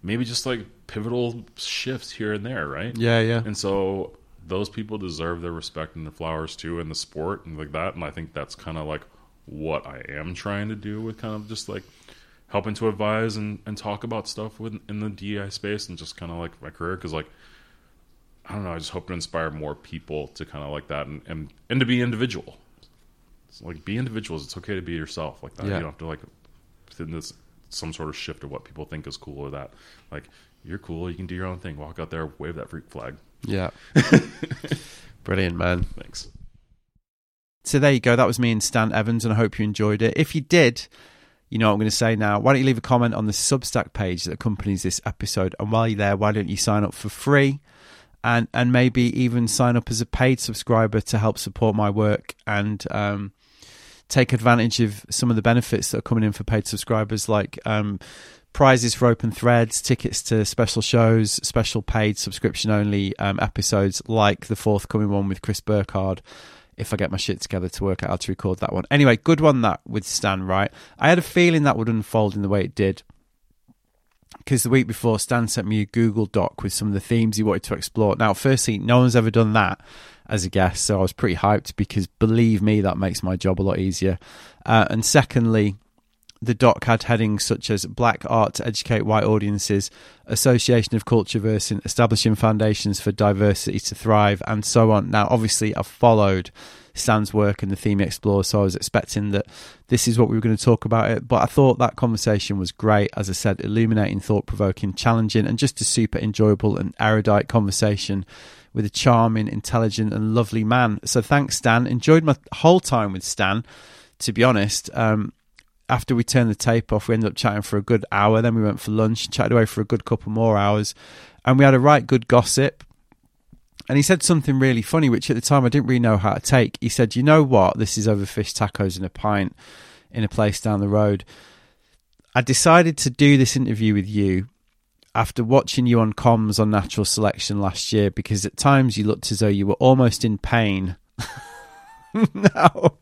maybe just like pivotal shifts here and there, right? yeah, yeah. And so those people deserve their respect and their flowers too in the sport and like that. And I think that's kind of like what I am trying to do with kind of just like helping to advise and, and talk about stuff with, in the DEI space and just kind of like my career. Cause like, I don't know, I just hope to inspire more people to kind of like that and, and, and to be individual. It's like be individuals. It's okay to be yourself like that. Yeah. You don't have to like fit in this some sort of shift of what people think is cool or that. Like you're cool. You can do your own thing. Walk out there, wave that freak flag. Yeah. Brilliant, man. Thanks. So there you go. That was me and Stan Evans, and I hope you enjoyed it. If you did, you know what I'm going to say now. Why don't you leave a comment on the Substack page that accompanies this episode? And while you're there, why don't you sign up for free? And, and maybe even sign up as a paid subscriber to help support my work and um, take advantage of some of the benefits that are coming in for paid subscribers, like um, prizes for open threads, tickets to special shows, special paid subscription only um, episodes, like the forthcoming one with Chris Burkard. If I get my shit together to work out how to record that one. Anyway, good one that with Stan, right? I had a feeling that would unfold in the way it did. Because the week before, Stan sent me a Google Doc with some of the themes he wanted to explore. Now, firstly, no one's ever done that as a guest, so I was pretty hyped because believe me, that makes my job a lot easier. Uh, and secondly, the doc had headings such as Black Art to Educate White Audiences, Association of Culture Versing, Establishing Foundations for Diversity to Thrive, and so on. Now, obviously, I've followed Stan's work and the theme he explores, so I was expecting that this is what we were going to talk about it. But I thought that conversation was great. As I said, illuminating, thought provoking, challenging, and just a super enjoyable and erudite conversation with a charming, intelligent, and lovely man. So thanks, Stan. Enjoyed my whole time with Stan, to be honest. Um, after we turned the tape off, we ended up chatting for a good hour. Then we went for lunch, chatted away for a good couple more hours, and we had a right good gossip. And he said something really funny, which at the time I didn't really know how to take. He said, "You know what? This is over fish tacos in a pint in a place down the road." I decided to do this interview with you after watching you on comms on natural selection last year because at times you looked as though you were almost in pain. now,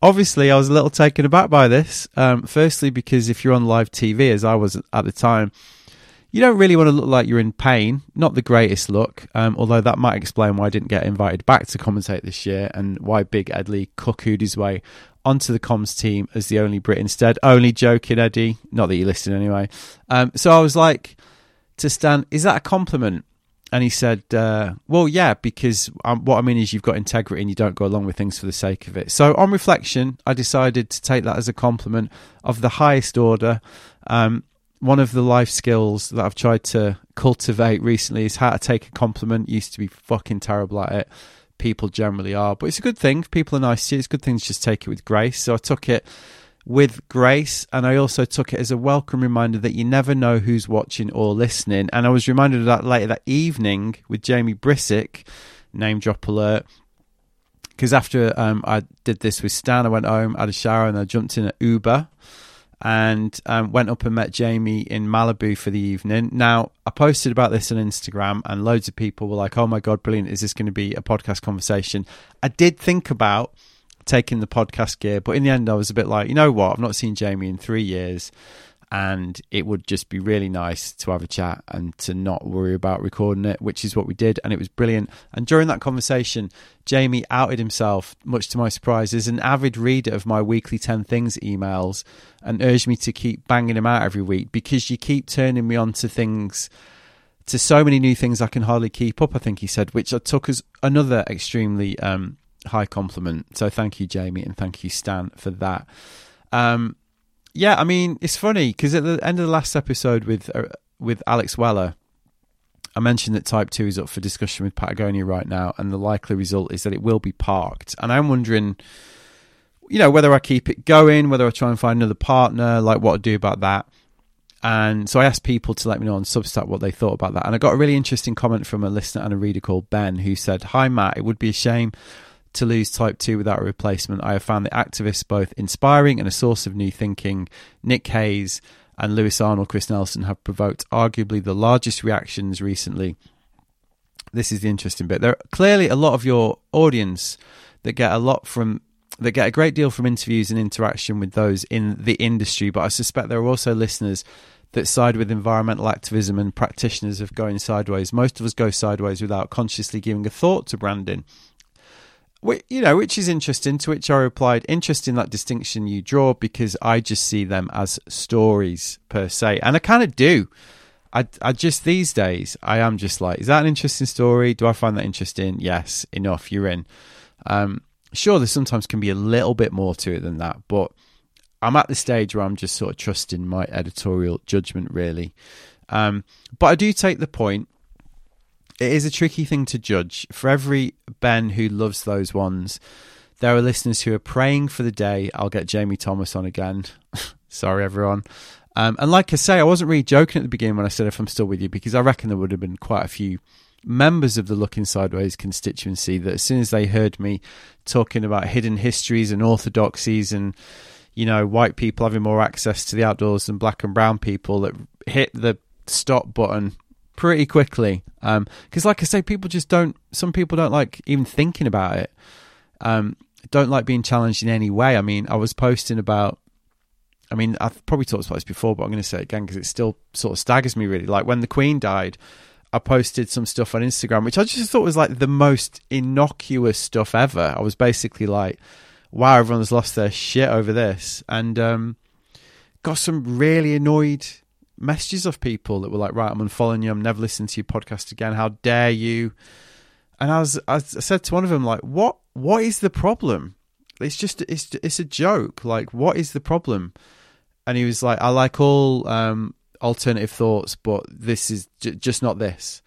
obviously, I was a little taken aback by this. Um, firstly, because if you're on live TV, as I was at the time, you don't really want to look like you're in pain. Not the greatest look, um, although that might explain why I didn't get invited back to commentate this year and why Big Ed Leigh cuckooed his way onto the comms team as the only Brit instead. Only joking, Eddie. Not that you listen anyway. Um, so I was like to Stan, is that a compliment? And he said, uh, well, yeah, because um, what I mean is you've got integrity and you don't go along with things for the sake of it. So on reflection, I decided to take that as a compliment of the highest order. Um, one of the life skills that I've tried to cultivate recently is how to take a compliment. Used to be fucking terrible at it people generally are. But it's a good thing. People are nice to you. It's a good thing to just take it with grace. So I took it with grace and I also took it as a welcome reminder that you never know who's watching or listening. And I was reminded of that later that evening with Jamie Brisick, name drop alert. Because after um, I did this with Stan, I went home, had a shower, and I jumped in an Uber and um, went up and met Jamie in Malibu for the evening. Now, I posted about this on Instagram, and loads of people were like, "Oh my god, brilliant! Is this going to be a podcast conversation?" I did think about taking the podcast gear, but in the end, I was a bit like, you know what? I've not seen Jamie in three years and it would just be really nice to have a chat and to not worry about recording it, which is what we did, and it was brilliant. And during that conversation, Jamie outed himself, much to my surprise, as an avid reader of my weekly 10 things emails and urged me to keep banging them out every week because you keep turning me on to things. To so many new things I can hardly keep up, I think he said, which I took as another extremely um, high compliment. So thank you, Jamie, and thank you, Stan, for that. Um, yeah, I mean, it's funny because at the end of the last episode with uh, with Alex Weller, I mentioned that Type Two is up for discussion with Patagonia right now, and the likely result is that it will be parked. And I'm wondering, you know, whether I keep it going, whether I try and find another partner, like what I do about that. And so I asked people to let me know on Substack what they thought about that. And I got a really interesting comment from a listener and a reader called Ben who said, Hi, Matt, it would be a shame to lose Type 2 without a replacement. I have found the activists both inspiring and a source of new thinking. Nick Hayes and Lewis Arnold, Chris Nelson have provoked arguably the largest reactions recently. This is the interesting bit. There are clearly a lot of your audience that get a lot from that get a great deal from interviews and interaction with those in the industry, but I suspect there are also listeners that side with environmental activism and practitioners of going sideways. Most of us go sideways without consciously giving a thought to branding you know, which is interesting. To which I replied, "Interesting that distinction you draw because I just see them as stories per se, and I kind of do. I, I just these days I am just like, is that an interesting story? Do I find that interesting? Yes, enough. You're in. Um, sure, there sometimes can be a little bit more to it than that, but I'm at the stage where I'm just sort of trusting my editorial judgment, really. Um, but I do take the point it is a tricky thing to judge. For every Ben who loves those ones, there are listeners who are praying for the day I'll get Jamie Thomas on again. Sorry, everyone. Um, and like I say, I wasn't really joking at the beginning when I said if I'm still with you, because I reckon there would have been quite a few members of the Looking Sideways constituency that as soon as they heard me talking about hidden histories and orthodoxies and you know white people having more access to the outdoors than black and brown people that hit the stop button pretty quickly. Because, um, like I say, people just don't. Some people don't like even thinking about it. Um, don't like being challenged in any way. I mean, I was posting about. I mean, I've probably talked about this before, but I'm going to say it again because it still sort of staggers me. Really, like when the Queen died, I posted some stuff on Instagram, which I just thought was like the most innocuous stuff ever. I was basically like, "Wow, everyone's lost their shit over this," and um, got some really annoyed messages of people that were like, "Right, I'm unfollowing you. I'm never listening to your podcast again. How dare you?" And I was, I said to one of them, like, "What? What is the problem? It's just, it's, it's a joke. Like, what is the problem?" And he was like, "I like all um, alternative thoughts, but this is j- just not this."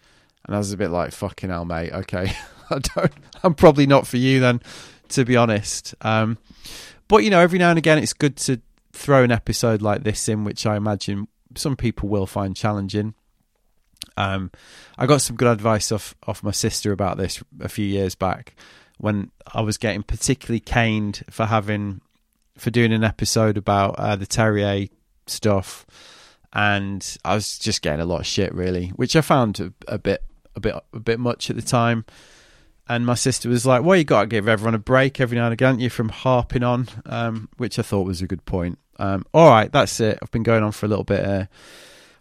And I was a bit like, "Fucking hell, mate. Okay, I don't. I'm probably not for you then, to be honest." Um, but you know, every now and again, it's good to throw an episode like this in, which I imagine some people will find challenging. Um, I got some good advice off off my sister about this a few years back when I was getting particularly caned for having for doing an episode about uh, the Terrier stuff, and I was just getting a lot of shit really, which I found a, a bit a bit a bit much at the time. And my sister was like, "Well, you got to give everyone a break every now and again, you from harping on," um, which I thought was a good point. Um, all right, that's it. I've been going on for a little bit. Uh,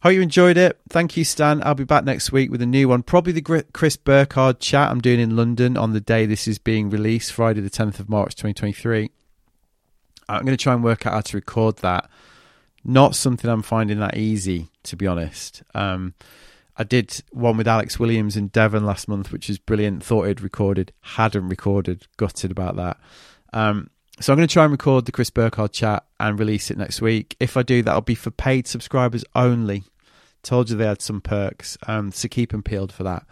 hope you enjoyed it. Thank you, Stan. I'll be back next week with a new one. Probably the Chris Burkard chat I'm doing in London on the day this is being released, Friday the 10th of March 2023. I'm going to try and work out how to record that. Not something I'm finding that easy, to be honest. Um, I did one with Alex Williams in Devon last month, which is brilliant. Thought it recorded, hadn't recorded, gutted about that. Um, so I'm going to try and record the Chris Burkard chat and release it next week. If I do, that'll be for paid subscribers only. Told you they had some perks, um, so keep them peeled for that.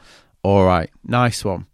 All right, nice one.